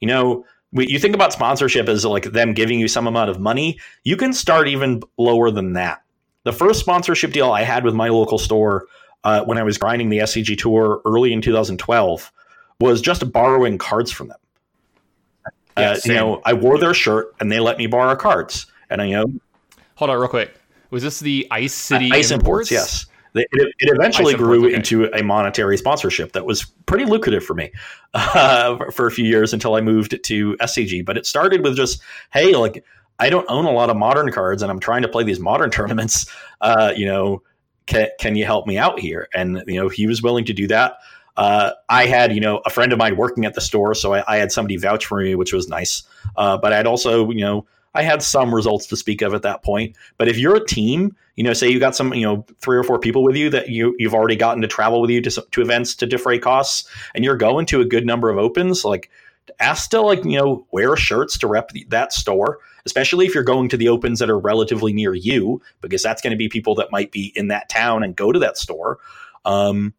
You know, you think about sponsorship as like them giving you some amount of money. You can start even lower than that. The first sponsorship deal I had with my local store uh, when I was grinding the SCG tour early in 2012 was just borrowing cards from them. Yeah, uh, you know, I wore their shirt and they let me borrow cards. And I you know, hold on real quick. Was this the Ice City Ice Imports? imports yes. It, it eventually grew okay. into a monetary sponsorship that was pretty lucrative for me uh, for a few years until I moved to SCG. But it started with just, hey, like I don't own a lot of modern cards, and I'm trying to play these modern tournaments. Uh, you know, can, can you help me out here? And you know, he was willing to do that. Uh, I had, you know, a friend of mine working at the store, so I, I had somebody vouch for me, which was nice. Uh, but I'd also, you know, I had some results to speak of at that point. But if you're a team, you know, say you got some, you know, three or four people with you that you you've already gotten to travel with you to to events to defray costs, and you're going to a good number of opens, like ask to like you know wear shirts to rep that store especially if you're going to the opens that are relatively near you because that's going to be people that might be in that town and go to that store um,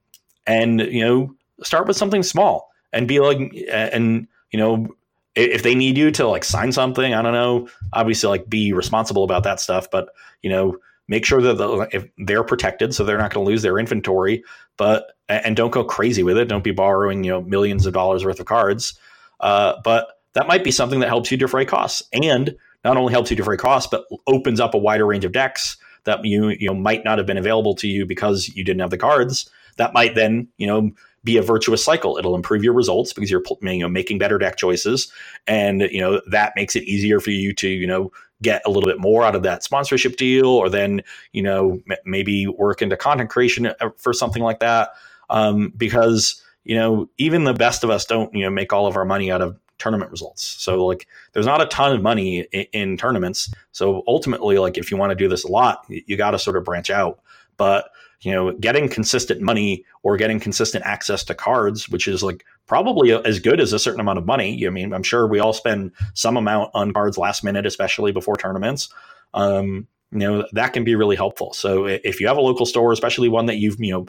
and you know start with something small and be like and you know if they need you to like sign something i don't know obviously like be responsible about that stuff but you know make sure that the, if they're protected so they're not going to lose their inventory but and don't go crazy with it. Don't be borrowing you know millions of dollars worth of cards uh, but that might be something that helps you defray costs and not only helps you defray costs but opens up a wider range of decks that you you know might not have been available to you because you didn't have the cards that might then, you know, be a virtuous cycle. It'll improve your results because you're you know making better deck choices, and you know that makes it easier for you to you know get a little bit more out of that sponsorship deal, or then you know m- maybe work into content creation uh, for something like that. Um, because you know even the best of us don't you know make all of our money out of tournament results. So like there's not a ton of money in, in tournaments. So ultimately, like if you want to do this a lot, you, you got to sort of branch out. But you know, getting consistent money or getting consistent access to cards, which is like probably as good as a certain amount of money. I mean, I'm sure we all spend some amount on cards last minute, especially before tournaments. Um, you know, that can be really helpful. So if you have a local store, especially one that you've, you know,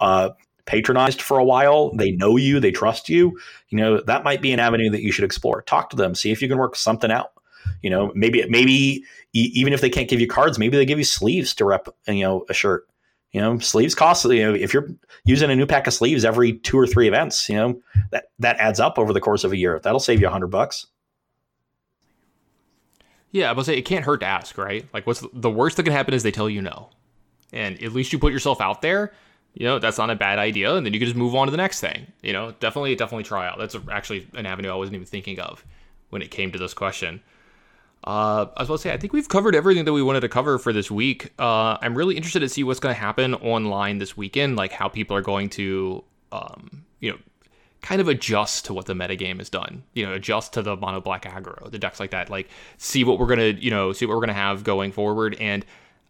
uh, patronized for a while, they know you, they trust you, you know, that might be an avenue that you should explore. Talk to them, see if you can work something out. You know, maybe maybe even if they can't give you cards, maybe they give you sleeves to rep, you know, a shirt you know, sleeves cost. You know, if you're using a new pack of sleeves every two or three events, you know that that adds up over the course of a year. That'll save you a hundred bucks. Yeah, I but say it can't hurt to ask, right? Like, what's the worst that can happen is they tell you no, and at least you put yourself out there. You know, that's not a bad idea, and then you can just move on to the next thing. You know, definitely, definitely try out. That's actually an avenue I wasn't even thinking of when it came to this question. Uh, I was about to say, I think we've covered everything that we wanted to cover for this week. Uh, I'm really interested to see what's going to happen online this weekend, like how people are going to, um, you know, kind of adjust to what the metagame has done. You know, adjust to the mono black aggro, the decks like that. Like, see what we're gonna, you know, see what we're gonna have going forward. And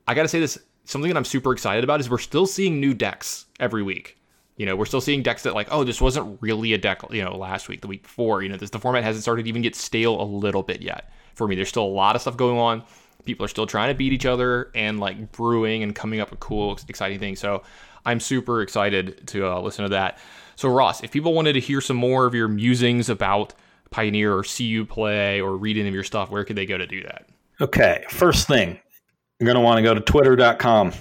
I got to say this, something that I'm super excited about is we're still seeing new decks every week. You know, we're still seeing decks that like, oh, this wasn't really a deck, you know, last week, the week before. You know, this the format hasn't started to even get stale a little bit yet for me. There's still a lot of stuff going on. People are still trying to beat each other and like brewing and coming up with cool, exciting things. So I'm super excited to uh, listen to that. So Ross, if people wanted to hear some more of your musings about Pioneer or see you play or read any of your stuff, where could they go to do that? Okay, first thing, you're to want to go to twitter.com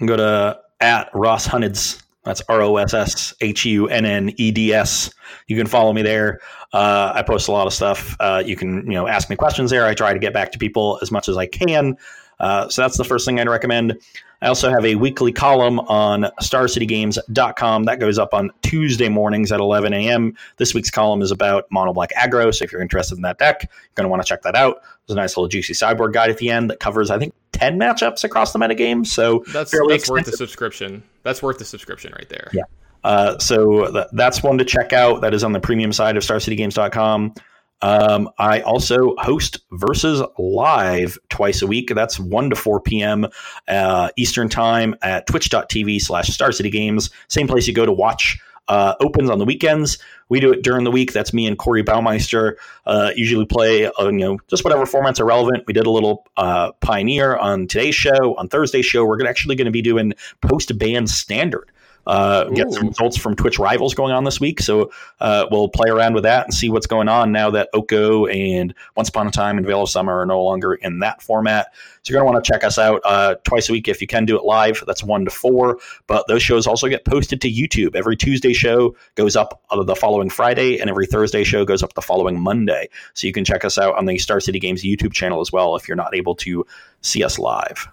and go to at Ross Hunneds. That's R O S S H U N N E D S. You can follow me there. Uh, I post a lot of stuff. Uh, you can you know ask me questions there. I try to get back to people as much as I can. Uh, so that's the first thing I'd recommend. I also have a weekly column on starcitygames.com that goes up on Tuesday mornings at 11 a.m. This week's column is about Mono Black Aggro. So if you're interested in that deck, you're going to want to check that out. There's a nice little juicy sideboard guide at the end that covers, I think, 10 matchups across the metagame. So that's, that's worth the subscription. That's worth the subscription right there. Yeah. Uh, so th- that's one to check out. That is on the premium side of starcitygames.com. Um, I also host Versus Live twice a week. That's 1 to 4 p.m. Uh, Eastern Time at twitch.tv slash Star City Games. Same place you go to watch uh, opens on the weekends. We do it during the week. That's me and Corey Baumeister. Uh, usually play, uh, you know, just whatever formats are relevant. We did a little uh, Pioneer on today's show. On Thursday's show, we're actually going to be doing post ban standard uh, get some results from Twitch rivals going on this week. So uh, we'll play around with that and see what's going on now that Oko and Once Upon a Time and Veil of Summer are no longer in that format. So you're going to want to check us out uh, twice a week if you can do it live. That's one to four. But those shows also get posted to YouTube. Every Tuesday show goes up the following Friday, and every Thursday show goes up the following Monday. So you can check us out on the Star City Games YouTube channel as well if you're not able to see us live.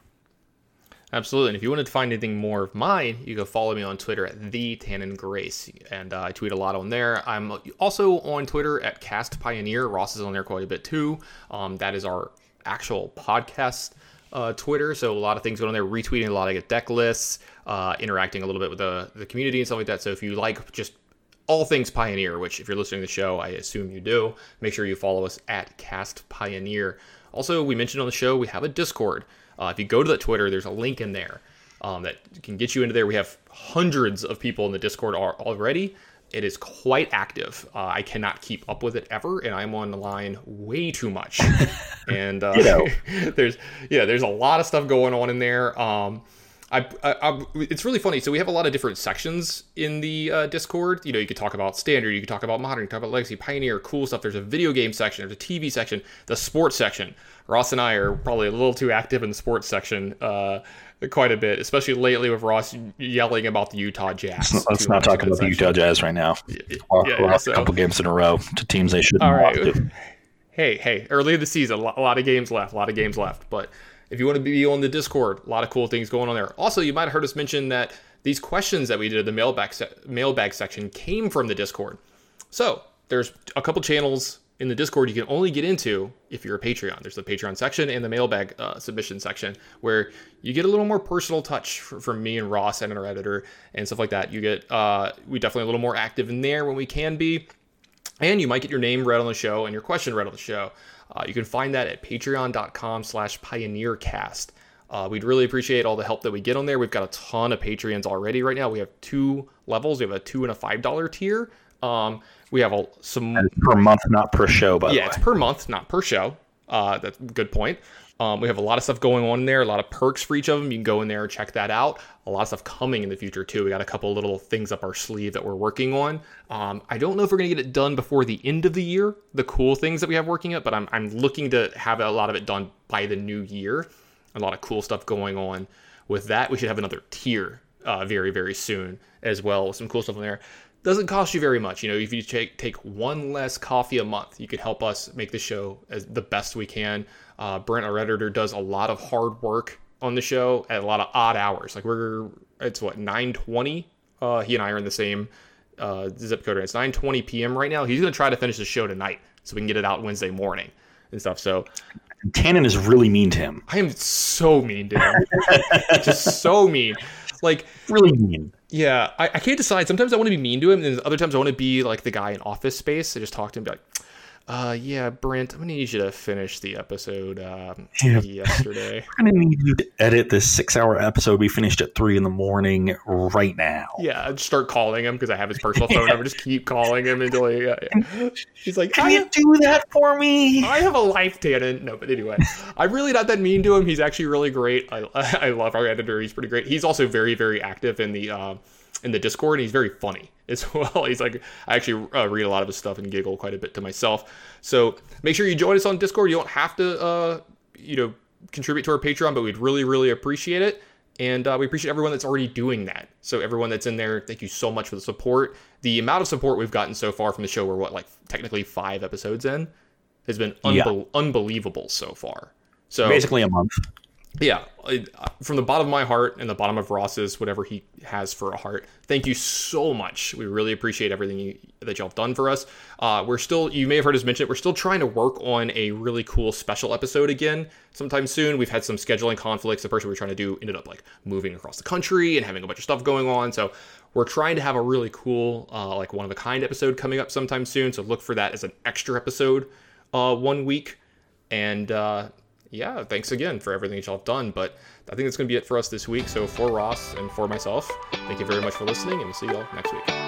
Absolutely. And if you wanted to find anything more of mine, you can follow me on Twitter at the Tannen Grace, and uh, I tweet a lot on there. I'm also on Twitter at Cast Pioneer. Ross is on there quite a bit too. Um, that is our actual podcast uh, Twitter, so a lot of things going on there. Retweeting a lot of deck lists, uh, interacting a little bit with the the community and stuff like that. So if you like just all things Pioneer, which if you're listening to the show, I assume you do, make sure you follow us at Cast Pioneer. Also, we mentioned on the show we have a Discord. Uh, if you go to the Twitter, there's a link in there um, that can get you into there. We have hundreds of people in the Discord already. It is quite active. Uh, I cannot keep up with it ever, and I'm on the line way too much. and uh, you know. there's yeah, there's a lot of stuff going on in there. Um, I, I, I, it's really funny. So we have a lot of different sections in the uh, Discord. You know, you could talk about standard, you could talk about modern, you could talk about legacy, pioneer, cool stuff. There's a video game section, there's a TV section, the sports section. Ross and I are probably a little too active in the sports section uh, quite a bit, especially lately with Ross yelling about the Utah Jazz. Let's not talk about the Utah Jazz right now. Yeah, yeah, lost so. a couple games in a row to teams they shouldn't. All right. Hey, hey, early in the season, a lot of games left, a lot of games left, but. If you want to be on the Discord, a lot of cool things going on there. Also, you might have heard us mention that these questions that we did in the mailbag se- mailbag section came from the Discord. So there's a couple channels in the Discord you can only get into if you're a Patreon. There's the Patreon section and the mailbag uh, submission section where you get a little more personal touch from me and Ross and our editor and stuff like that. You get uh, we definitely a little more active in there when we can be, and you might get your name read on the show and your question read on the show. Uh, you can find that at patreon.com slash pioneercast. Uh, we'd really appreciate all the help that we get on there. We've got a ton of Patreons already right now. We have two levels. We have a two and a five dollar tier. Um, we have a, some per month, not per show. By yeah, it's per month, not per show. Uh, that's a good point. Um, we have a lot of stuff going on in there, a lot of perks for each of them. You can go in there and check that out. A lot of stuff coming in the future too. We got a couple little things up our sleeve that we're working on. Um, I don't know if we're gonna get it done before the end of the year, the cool things that we have working it, but I'm I'm looking to have a lot of it done by the new year. A lot of cool stuff going on with that. We should have another tier uh, very very soon as well. Some cool stuff in there doesn't cost you very much. You know, if you take take one less coffee a month, you could help us make the show as the best we can. Uh, Brent, our editor, does a lot of hard work on the show at a lot of odd hours. Like we're it's what 9:20. Uh, he and I are in the same uh, zip code. It's 9:20 p.m. right now. He's gonna try to finish the show tonight so we can get it out Wednesday morning and stuff. So Tannen is really mean to him. I am so mean to him. Just so mean. Like really mean. Yeah, I, I can't decide. Sometimes I want to be mean to him, and other times I want to be like the guy in Office Space. I just talk to him, be like, uh, yeah, Brent, I'm gonna need you to finish the episode um, yeah. yesterday. I'm gonna need you to edit this six-hour episode we finished at three in the morning right now. Yeah, I'd start calling him because I have his personal phone number. Just keep calling him until he. Uh, yeah. Like, "Can you do that for me?" I have a life, Tannen. No, but anyway, I'm really not that mean to him. He's actually really great. I I love our editor. He's pretty great. He's also very very active in the. Uh, in the Discord, and he's very funny as well. He's like, I actually uh, read a lot of his stuff and giggle quite a bit to myself. So make sure you join us on Discord. You don't have to, uh, you know, contribute to our Patreon, but we'd really, really appreciate it. And uh, we appreciate everyone that's already doing that. So everyone that's in there, thank you so much for the support. The amount of support we've gotten so far from the show, we're what, like technically five episodes in, has been unbe- yeah. unbelievable so far. So basically a month. Yeah, from the bottom of my heart and the bottom of Ross's, whatever he has for a heart, thank you so much. We really appreciate everything you, that y'all have done for us. Uh, we're still, you may have heard us mention it, we're still trying to work on a really cool special episode again sometime soon. We've had some scheduling conflicts. The person we are trying to do ended up like moving across the country and having a bunch of stuff going on. So we're trying to have a really cool, uh, like one of a kind episode coming up sometime soon. So look for that as an extra episode uh, one week. And, uh, yeah, thanks again for everything y'all have done. But I think that's going to be it for us this week. So for Ross and for myself, thank you very much for listening, and we'll see y'all next week.